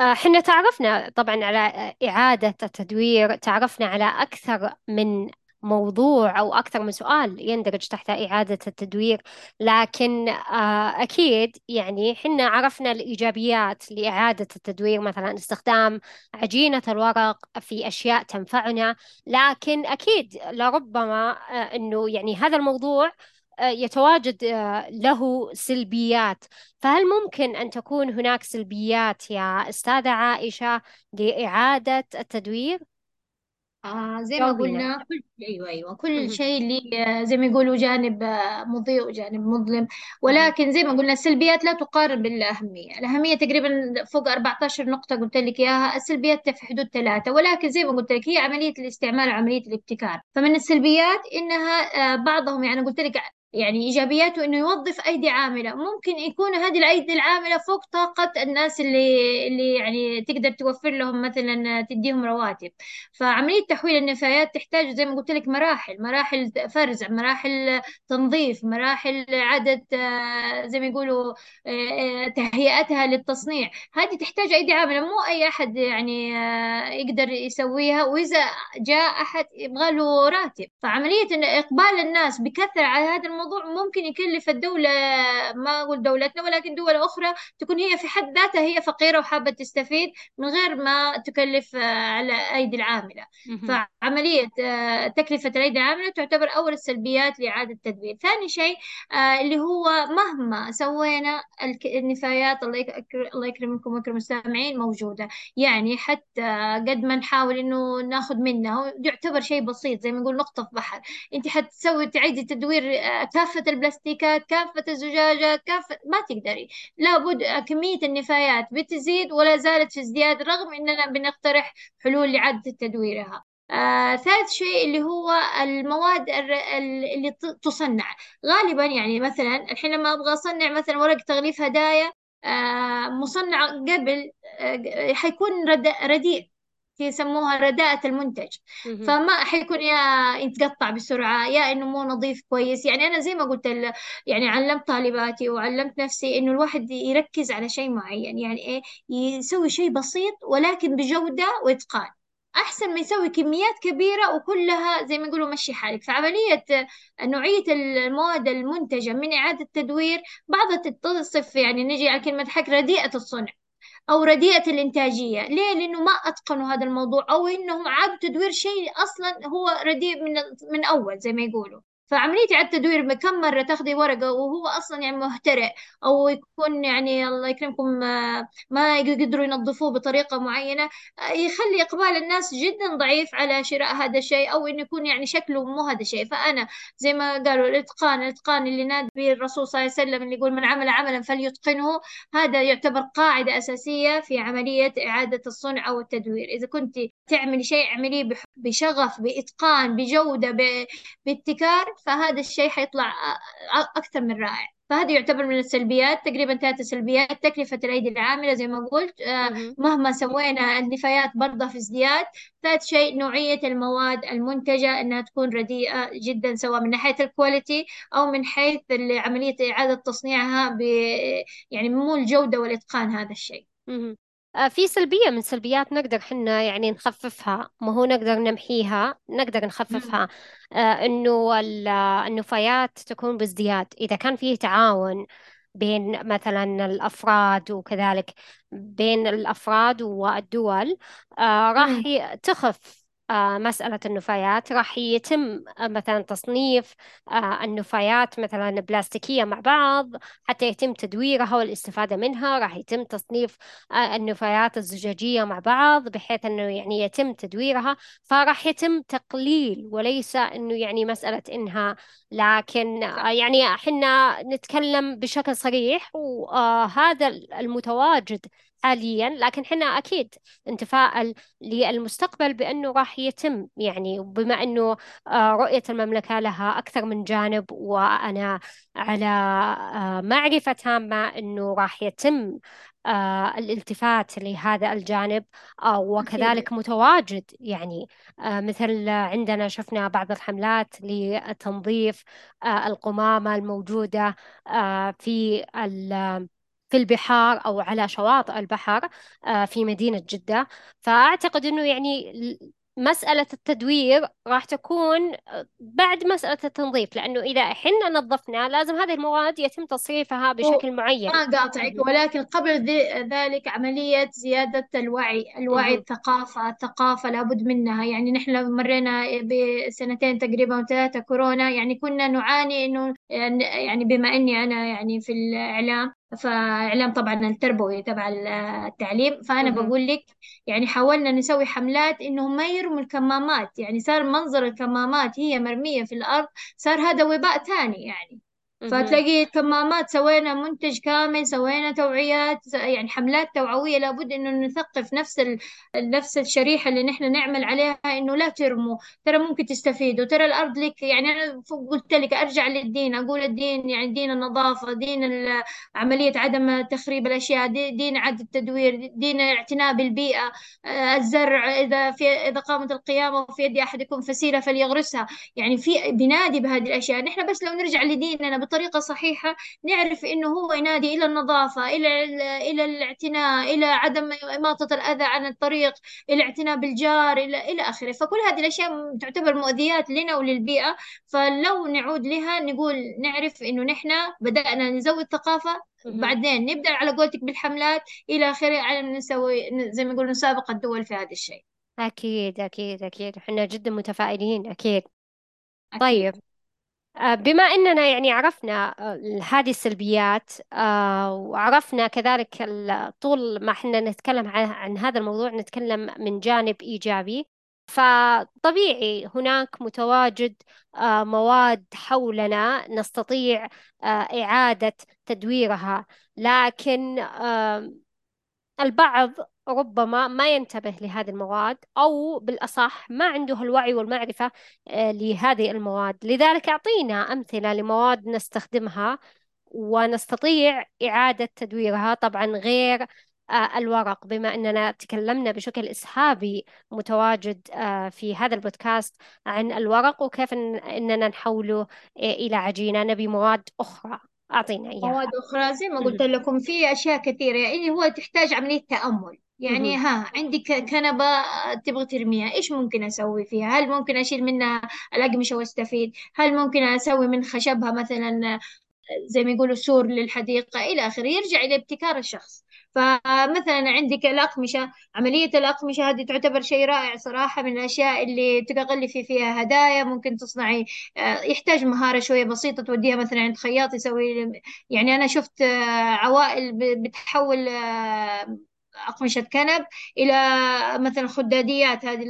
آه، حنا تعرفنا طبعا على إعادة التدوير تعرفنا على أكثر من موضوع أو أكثر من سؤال يندرج تحت إعادة التدوير. لكن آه، أكيد يعني حنا عرفنا الإيجابيات لإعادة التدوير مثلا استخدام عجينة الورق في أشياء تنفعنا. لكن أكيد لربما آه، أنه يعني هذا الموضوع آه، يتواجد آه، له سلبيات. فهل ممكن أن تكون هناك سلبيات يا أستاذة عائشة لإعادة التدوير؟ آه زي ما قلنا كل أيوه أيوه كل. شيء لي آه، زي ما يقولوا جانب آه، مضيء وجانب مظلم. ولكن زي ما قلنا السلبيات لا تقارن بالأهمية، الأهمية تقريبا فوق 14 نقطة قلت لك إياها، السلبيات في حدود ثلاثة. ولكن زي ما قلت لك هي عملية الاستعمال وعملية الابتكار، فمن السلبيات إنها آه، بعضهم يعني قلت لك يعني إيجابياته إنه يوظف أيدي عاملة. ممكن يكون هذه الأيدي العاملة فوق طاقة الناس اللي اللي يعني تقدر توفر لهم مثلا تديهم رواتب. فعملية تحويل النفايات تحتاج زي ما قلت لك مراحل مراحل فرز مراحل تنظيف مراحل اعاده آه، زي ما يقولوا آه، تهيئتها للتصنيع. هذه تحتاج أيدي عاملة. مو أي أحد يعني آه، يقدر يسويها. وإذا جاء أحد يبغى له راتب. فعملية إن إقبال الناس بكثرة على هذا الموضوع ممكن يكلف الدولة ما أقول دولتنا ولكن دول أخرى تكون هي في حد ذاتها هي فقيرة وحابة تستفيد من غير ما تكلف آه، على أيدي العاملة. مهم. فعملية آه، تكلفة الأيدي العاملة تعتبر أول السلبيات لإعادة التدوير. ثاني شيء آه، اللي هو مهما سوينا النفايات الله يك- الله يكرمكم ويكرم المستمعين موجودة. يعني حتى قد ما نحاول إنه ناخذ منها يعتبر شيء بسيط زي ما نقول نقطة في بحر. أنت حتسوي تعيدي تدوير كافة البلاستيكات كافة الزجاجات كافة ما تقدري. لابد كمية النفايات بتزيد ولا زالت في ازدياد رغم إننا بنقترح حلول لإعادة تدويرها. آه، ثالث شيء اللي هو المواد اللي تصنع. غالبا يعني مثلا الحين لما أبغى أصنع مثلا ورق تغليف هدايا آه، مصنع قبل آه، حيكون رد- رديء. يسموها رداءة المنتج. فما حيكون يا يتقطع بسرعة يا إنه مو نظيف كويس. يعني أنا زي ما قلت ال... يعني علمت طالباتي وعلمت نفسي إنه الواحد يركز على شيء معين. يعني إيه يسوي شيء بسيط ولكن بجودة وإتقان. أحسن ما يسوي كميات كبيرة وكلها زي ما يقولوا مشي حالك. فعملية نوعية المواد المنتجة من إعادة تدوير بعضها تتصف يعني نجي على كلمة حق رديئة الصنع. أو رديئة الإنتاجية ليه؟ لأنه ما أتقنوا هذا الموضوع أو إنهم عادوا تدوير شيء أصلا هو رديء من من أول زي ما يقولوا فعملية إعادة تدوير كم مرة تاخذي ورقة وهو أصلا يعني مهترئ أو يكون يعني الله يكرمكم آه، ما يقدروا ينظفوه بطريقة معينة آه، يخلي إقبال الناس جدا ضعيف على شراء هذا الشيء أو إنه يكون يعني شكله مو هذا الشيء. فأنا زي ما قالوا الإتقان الإتقان اللي نادى به الرسول صلى الله عليه وسلم اللي يقول من عمل عملا فليتقنه هذا يعتبر قاعدة أساسية في عملية إعادة الصنع أو التدوير. إذا كنت تعملي شيء اعمليه بشغف بإتقان بجودة بابتكار فهذا الشيء حيطلع أكثر من رائع فهذا يعتبر من السلبيات تقريبا ثلاث سلبيات تكلفة الأيدي العاملة زي ما قلت آه، مهم. مهما سوينا النفايات برضه في ازدياد ثالث شيء نوعية المواد المنتجة أنها تكون رديئة جدا سواء من ناحية الكواليتي أو من حيث عملية إعادة تصنيعها ب يعني مو الجودة والإتقان هذا الشيء. آه، في سلبية من سلبيات نقدر حنا يعني نخففها ما هو نقدر نمحيها نقدر. نخففها. آه، إنه ال- النفايات تكون بازدياد. إذا كان فيه تعاون بين مثلا الأفراد وكذلك بين الأفراد والدول آه، راح تخف. مسألة النفايات. راح يتم آه، مثلا تصنيف آه، النفايات مثلا بلاستيكية مع بعض حتى يتم تدويرها والاستفادة منها. راح يتم تصنيف آه، النفايات الزجاجية مع بعض بحيث أنه يعني يتم تدويرها. فراح يتم تقليل وليس أنه يعني مسألة إنها لكن آه، يعني إحنا نتكلم بشكل صريح وهذا المتواجد حاليا لكن إحنا أكيد نتفائل للمستقبل بأنه راح يتم. يعني بما أنه آه، رؤية المملكة لها أكثر من جانب وأنا على آه، معرفة تامة أنه راح يتم آه، الالتفات لهذا الجانب وكذلك متواجد. يعني مثل عندنا شفنا بعض الحملات لتنظيف القمامة الموجودة في في البحار أو على شواطئ البحر آه، في مدينة جدة فأعتقد أنه يعني مسألة التدوير راح تكون بعد مسألة التنظيف لأنه إذا حنا نظفنا لازم هذه المواد يتم تصريفها بشكل معين ما قاطعك. ولكن قبل ذلك عملية زيادة الوعي الوعي. الثقافة الثقافة لابد منها يعني نحن لو مرينا بسنتين تقريبا وثلاثة كورونا يعني كنا نعاني إنه يعني بما إني أنا يعني في الإعلام فإعلام طبعا التربوي تبع التعليم فأنا مهم. بقول لك يعني حاولنا نسوي حملات إنهم ما يرموا الكمامات يعني صار منظر الكمامات هي مرمية في الأرض صار هذا وباء ثاني يعني. فتلاقي كمامات سوينا منتج كامل سوينا توعيات يعني حملات توعوية لابد إنه نثقف نفس ال... نفس الشريحة اللي نحن نعمل عليها إنه لا ترموا ترى ممكن تستفيدوا ترى الأرض لك يعني أنا قلت لك أرجع للدين أقول الدين يعني دين النظافة دين. عملية عدم تخريب الأشياء دي- دين عدم التدوير دين الاعتناء بالبيئة. آه، الزرع إذا في إذا قامت القيامة وفي يد أحدكم فسيلة فليغرسها. يعني في بنادي بهذه الأشياء. نحن بس لو نرجع لديننا بطريقة صحيحة نعرف إنه هو ينادي إلى النظافة إلى إلى الاعتناء إلى عدم إماطة الأذى عن الطريق إلى الاعتناء بالجار إلى إلى آخره. فكل هذه الأشياء تعتبر مؤذيات لنا وللبيئة. فلو نعود لها نقول نعرف إنه نحن بدأنا نزود ثقافة. بعدين نبدأ على قولتك بالحملات إلى آخره على نسوي زي ما يقولوا نسابق الدول في هذا الشيء. أكيد أكيد أكيد. إحنا جدا متفائلين أكيد. أكيد. طيب. بما أننا يعني عرفنا آه، هذه السلبيات آه، وعرفنا كذلك طول ما إحنا نتكلم عن هذا الموضوع نتكلم من جانب إيجابي. فطبيعي هناك متواجد آه، مواد حولنا نستطيع آه، إعادة تدويرها. لكن آه، البعض ربما ما ينتبه لهذه المواد أو بالأصح ما عنده الوعي والمعرفة آه، لهذه المواد. لذلك أعطينا أمثلة لمواد نستخدمها ونستطيع إعادة تدويرها طبعا غير آه، الورق. بما أننا تكلمنا بشكل إسهابي متواجد آه، في هذا البودكاست عن الورق وكيف أننا نحوله إلى عجينة. نبي مواد أخرى أعطينا مواد إياها أخرى زي ما قلت. لكم في أشياء كثيرة. يعني هو تحتاج عملية تأمل. يعني. ها عندي ك- كنبة تبغى ترميها إيش ممكن أسوي فيها؟ هل ممكن أشيل منها الأقمشة وأستفيد؟ هل ممكن أسوي من خشبها مثلا زي ما يقولوا سور للحديقة؟ إلى آخره يرجع إلى ابتكار الشخص. فمثلا عندك الأقمشة عملية الأقمشة هذه تعتبر شيء رائع صراحة من الأشياء اللي تغلفي فيها هدايا ممكن تصنعي آه، يحتاج مهارة شوية بسيطة توديها مثلا عند خياط يسوي يعني أنا شفت آه، عوائل بتحول آه، أقمشة كنب إلى مثلا خداديات هذه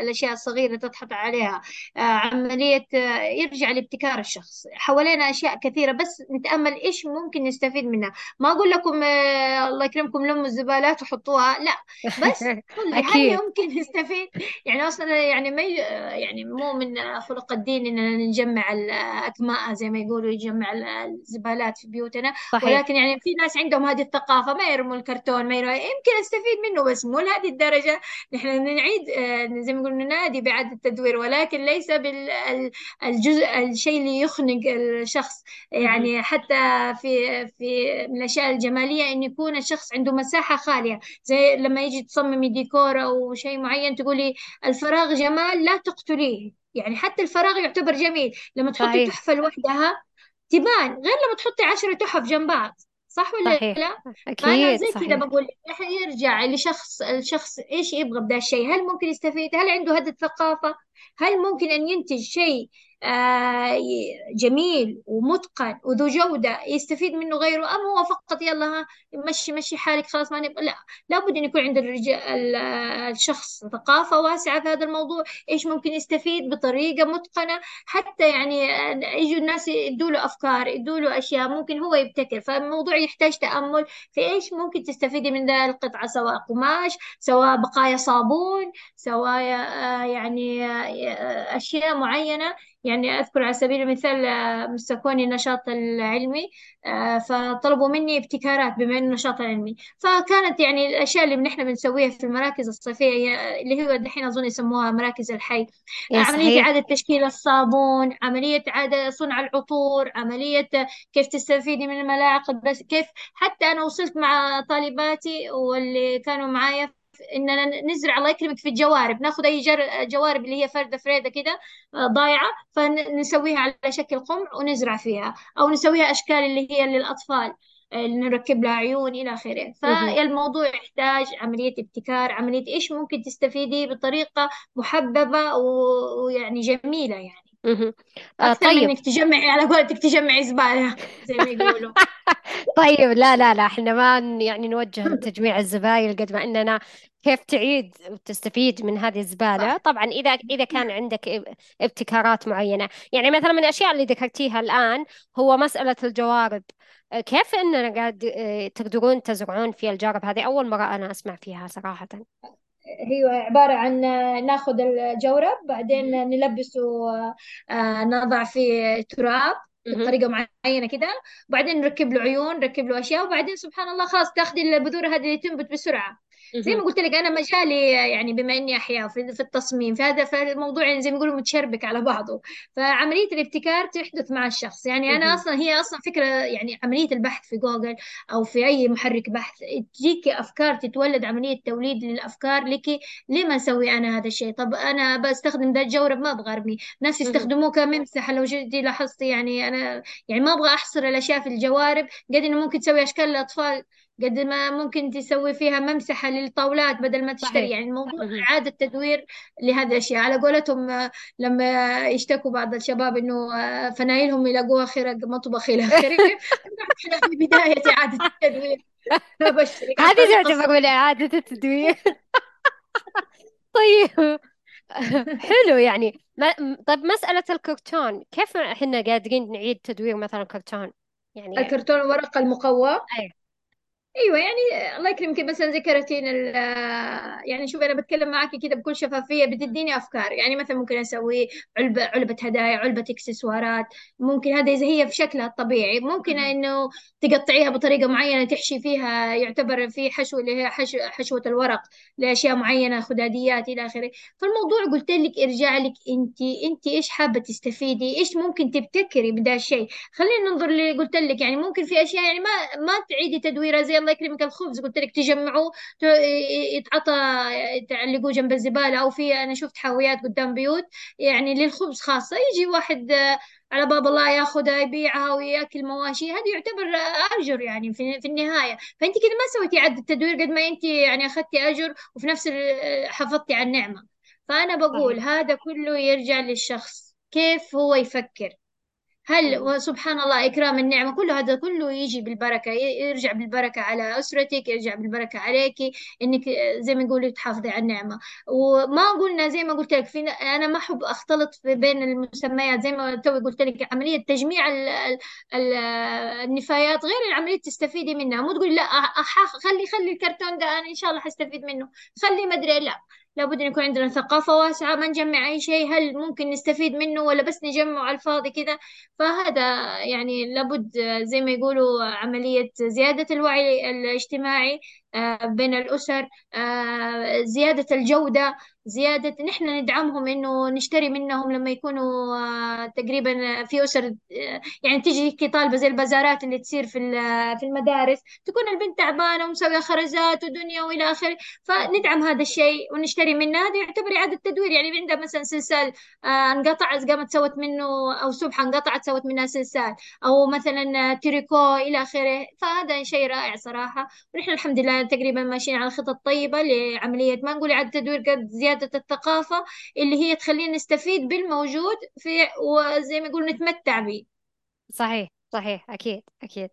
الأشياء الصغيرة تتحط عليها. آه، عملية آه، يرجع لابتكار الشخص. حوالينا أشياء كثيرة بس نتأمل إيش ممكن نستفيد منها. ما أقول لكم آه، الله يكرمكم لموا الزبالات وحطوها لا. بس هل يمكن نستفيد؟ يعني أصلا يعني ما يعني مو من خلق الدين إننا نجمع الأكماء زي ما يقولوا يجمع الزبالات في بيوتنا. صحيح. ولكن يعني في ناس عندهم هذه الثقافة ما يرموا الكرتون ما يرموا يمكن أستفيد منه بس مو لهذه الدرجة. نحن نعيد آه، زي ما نقول ننادي بإعادة التدوير ولكن ليس بالجزء الشيء اللي يخنق الشخص. يعني حتى في في من الأشياء الجمالية إن يكون الشخص عنده مساحة خالية. زي لما يجي تصممي ديكور أو شيء معين تقولي الفراغ جمال لا تقتليه. يعني حتى الفراغ يعتبر جميل. لما تحطي صحيح. تحفة لوحدها تبان. غير لما تحطي عشرة تحف جنب بعض. صح ولا صحيح لا؟ فأنا أكيد زي كذا صحيح. بقول إح- يرجع لشخص الشخص إيش يبغى بدا الشيء؟ هل ممكن يستفيد؟ هل عنده هذه الثقافة هل ممكن أن ينتج شيء آه جميل ومتقن وذو جودة يستفيد منه غيره أم هو فقط يلا مشي مشي حالك خلاص ما نبغى لا لابد أن يكون عند الرجال الشخص ثقافة واسعة في هذا الموضوع إيش ممكن يستفيد بطريقة متقنة حتى يعني يجوا الناس يدوا له أفكار يدوا له أشياء ممكن هو يبتكر فالموضوع يحتاج تأمل في إيش ممكن تستفيدي من ذا القطعة سواء قماش سواء بقايا صابون سواء آه، يعني آه، أشياء معينة. يعني أذكر على سبيل المثال آه، مستكوني النشاط العلمي آه، فطلبوا مني ابتكارات بما إنه نشاط علمي. فكانت يعني الأشياء اللي نحن بنسويها في المراكز الصيفية اللي هو دحين أظن يسموها مراكز الحي. عملية إعادة تشكيل الصابون عملية إعادة صنع العطور عملية كيف تستفيدي من الملاعق بس كيف حتى أنا وصلت مع طالباتي واللي كانوا معايا إننا نزرع الله يكرمك في الجوارب. ناخذ جر... جوارب اللي هي فردة فريدة كده آه، ضايعة فنسويها على شكل قمع ونزرع فيها. أو نسويها أشكال اللي هي للأطفال آه، نركب لها عيون إلى آخره. مهم. فالموضوع يحتاج عملية ابتكار عملية إيش ممكن تستفيدي بطريقة محببة و- ويعني جميلة يعني. مهم. آه أكثر من طيب. إنك تجمعي على قولتك تجمعي زبالة زي ما يقولوا. طيب لا لا لا إحنا ما ن- يعني نوجه لتجميع الزبايل قد ما إننا كيف تعيد وتستفيد من هذه الزبالة. صح. طبعا إذا إذا كان عندك إب- ابتكارات معينة. يعني مثلا من الأشياء اللي ذكرتيها الآن هو مسألة الجوارب. آه، كيف إننا قاعد آه، تقدرون تزرعون في الجارب هذه؟ أول مرة أنا أسمع فيها صراحة. هي عبارة عن ناخذ الجورب بعدين. نلبسه آه، نضع فيه تراب. بطريقة معينة كده وبعدين نركب له عيون نركب له أشياء وبعدين سبحان الله خلاص تاخذي البذور هذه اللي تنبت بسرعة زي. ما قلت لك أنا مجالي يعني بما إني أحياء في في التصميم في هذا فالموضوع يعني زي ما يقولوا متشربك على بعضه. فعملية الابتكار تحدث مع الشخص. يعني أنا مهم. أصلا هي أصلا فكرة يعني عملية البحث في جوجل أو في أي محرك بحث تجيك أفكار تتولد عملية توليد للأفكار لك ليه ما أسوي أنا هذا الشيء؟ طب أنا بستخدم ذا الجورب ما أبغى ارميه ناس. يستخدموه كممسحه لو جدي لاحظتي يعني أنا يعني ما أبغى أحصر الأشياء في الجوارب. قد إنه ممكن تسوي أشكال الاطفال قد ما ممكن تسوي فيها ممسحة للطاولات بدل ما تشتري. صحيح. يعني الموضوع. إعادة تدوير لهذه الأشياء. على قولتهم آه، لما يشتكوا بعض الشباب إنه آه، فنايلهم يلاقوها خرق مطبخ إلى آخره إحنا في بداية إعادة التدوير. هذه تعتبر من إعادة التدوير. طيب. حلو. يعني ما طيب مسألة الكرتون. كيف إحنا قادرين نعيد تدوير مثلا كرتون يعني الكرتون الورق المقوى. إيه. أيوه يعني الله يكرمك. مثلا زي كراتين ال- يعني شوف أنا بتكلم معك كده بكل شفافية بتديني أفكار. يعني مثلا ممكن أسوي علبة علبة هدايا علبة إكسسوارات. ممكن هذا إذا هي في شكلها الطبيعي ممكن. إنه تقطعيها بطريقة معينة تحشي فيها يعتبر في حشو اللي هي حشو حشوة الورق لأشياء معينة خداديات إلى آخره. فالموضوع قلت لك ارجع لك انت انت إيش حابة تستفيدي؟ إيش ممكن تبتكري بدا الشيء؟ خلينا ننظر اللي قلت لك يعني ممكن في أشياء يعني ما ما تعيدي تدويرها زي الله يكرمك الخبز قلت لك تجمعوه يتعطى تعلقوه جنب الزبالة أو في أنا شفت حاويات قدام بيوت يعني للخبز خاصة يجي واحد على باب الله ياخذها يبيعها وياكل مواشي هذا يعتبر أجر يعني في في النهاية. فأنت كده ما سويتي عد التدوير قد ما أنت يعني أخذتي أجر وفي نفس حافظتي على النعمة. فأنا بقول هذا كله يرجع للشخص كيف هو يفكر. هل. وسبحان الله إكرام النعمة كل هذا كله يجي بالبركة يرجع بالبركة على أسرتك يرجع بالبركة عليك إنك زي ما يقولوا تحافظي على النعمة. وما قلنا زي ما قلت لك في أنا ما أحب أختلط بين المسميات. زي ما توي قلت لك عملية تجميع ال ال ال النفايات غير العملية تستفيدي منها. مو تقولي لا خلي خلي الكرتون ده أنا إن شاء الله حستفيد منه. خلي ما أدري لا. لابد أن يكون عندنا ثقافة واسعة ما نجمع أي شيء هل ممكن نستفيد منه ولا بس نجمعه على الفاضي كذا فهذا يعني لابد زي ما يقولوا عملية زيادة الوعي الاجتماعي. بين الأسر آه، زيادة الجودة زيادة نحن ندعمهم إنه نشتري منهم لما يكونوا آه، تقريبا في أسر آه، يعني تجي طالبة زي البازارات اللي تصير في في المدارس تكون البنت تعبانة ومسوية خرزات ودنيا وإلى آخره فندعم هذا الشيء ونشتري منه. هذا يعتبر إعادة تدوير يعني عندها مثلا سلسال آه، انقطع قامت سوت منه أو سبحه انقطعت سوت منها سلسال أو مثلا تريكو إلى آخره فهذا شيء رائع صراحة ونحن الحمد لله تقريبا ماشيين على خطط طيبه لعملية ما نقول اعاده تدوير قد زيادة الثقافة اللي هي تخلينا نستفيد بالموجود في وزي ما يقولوا نتمتع به صحيح صحيح أكيد أكيد.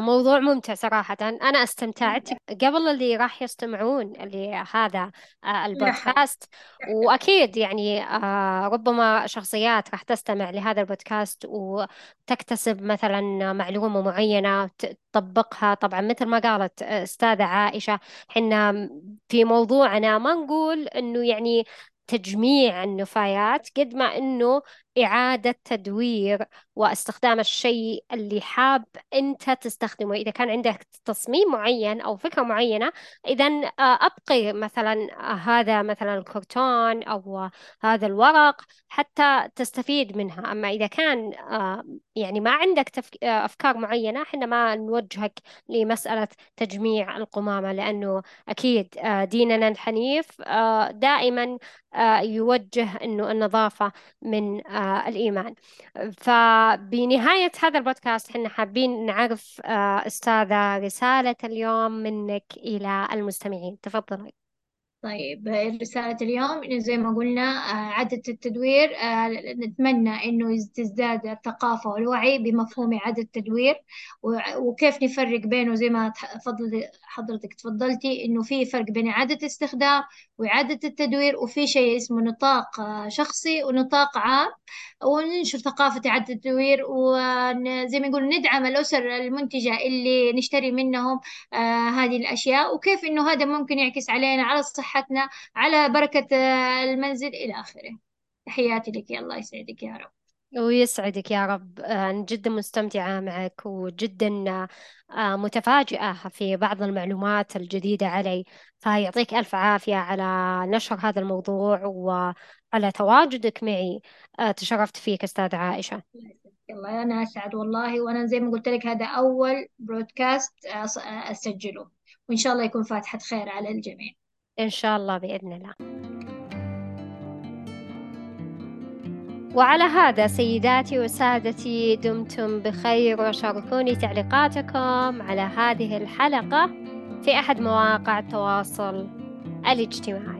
موضوع ممتع صراحة. أنا استمتعت قبل اللي راح يستمعون اللي هذا آه مرحبا البودكاست. وأكيد يعني آه ربما شخصيات راح تستمع لهذا البودكاست وتكتسب مثلا معلومة معينة تطبقها. طبعا مثل ما قالت آه، أستاذة عائشة حنا في موضوعنا ما نقول إنه يعني تجميع النفايات قد ما إنه إعادة تدوير واستخدام الشيء اللي حاب أنت تستخدمه إذا كان عندك تصميم معين أو فكرة معينة إذا أبقي مثلا آه، هذا مثلا الكرتون أو آه، هذا الورق حتى تستفيد منها أما إذا كان آه، يعني ما عندك. آه، أفكار معينة إحنا ما نوجهك لمسألة تجميع القمامة لأنه أكيد آه، ديننا الحنيف آه، دائما آه، يوجه أنه النظافة من آه، الإيمان. فبنهاية هذا البودكاست حنا حابين نعرف آه، أستاذة رسالة اليوم منك إلى المستمعين. تفضلي. طيب رسالة اليوم إنه زي ما قلنا آه، عادة التدوير آه، نتمنى إنه تزداد الثقافة والوعي بمفهوم إعادة التدوير. وكيف نفرق بينه زي ما حضرتك تفضلتي إنه في فرق بين إعادة استخدام وإعادة التدوير وفي شيء اسمه نطاق آه، شخصي ونطاق عام. وننشر ثقافة إعادة التدوير وزي ما يقول ندعم الأسر المنتجة اللي نشتري منهم هذه الأشياء. وكيف إنه هذا ممكن يعكس علينا على الصحة صحتنا على بركة آه، المنزل إلى آخره. تحياتي لك يا الله يسعدك يا رب. ويسعدك يا رب. أنا آه، جدا مستمتعة معك وجدا آه، متفاجئة في بعض المعلومات الجديدة علي. فيعطيك ألف عافية على نشر هذا الموضوع وعلى تواجدك معي. تشرفت فيك أستاذ عائشة. يلا أنا أسعد والله وأنا زي ما قلت لك هذا أول برودكاست أسجله. وإن شاء الله يكون فاتحة خير على الجميع. إن شاء الله بإذن الله. وعلى هذا سيداتي وسادتي دمتم بخير وشاركوني تعليقاتكم على هذه الحلقة في أحد مواقع التواصل الاجتماعي.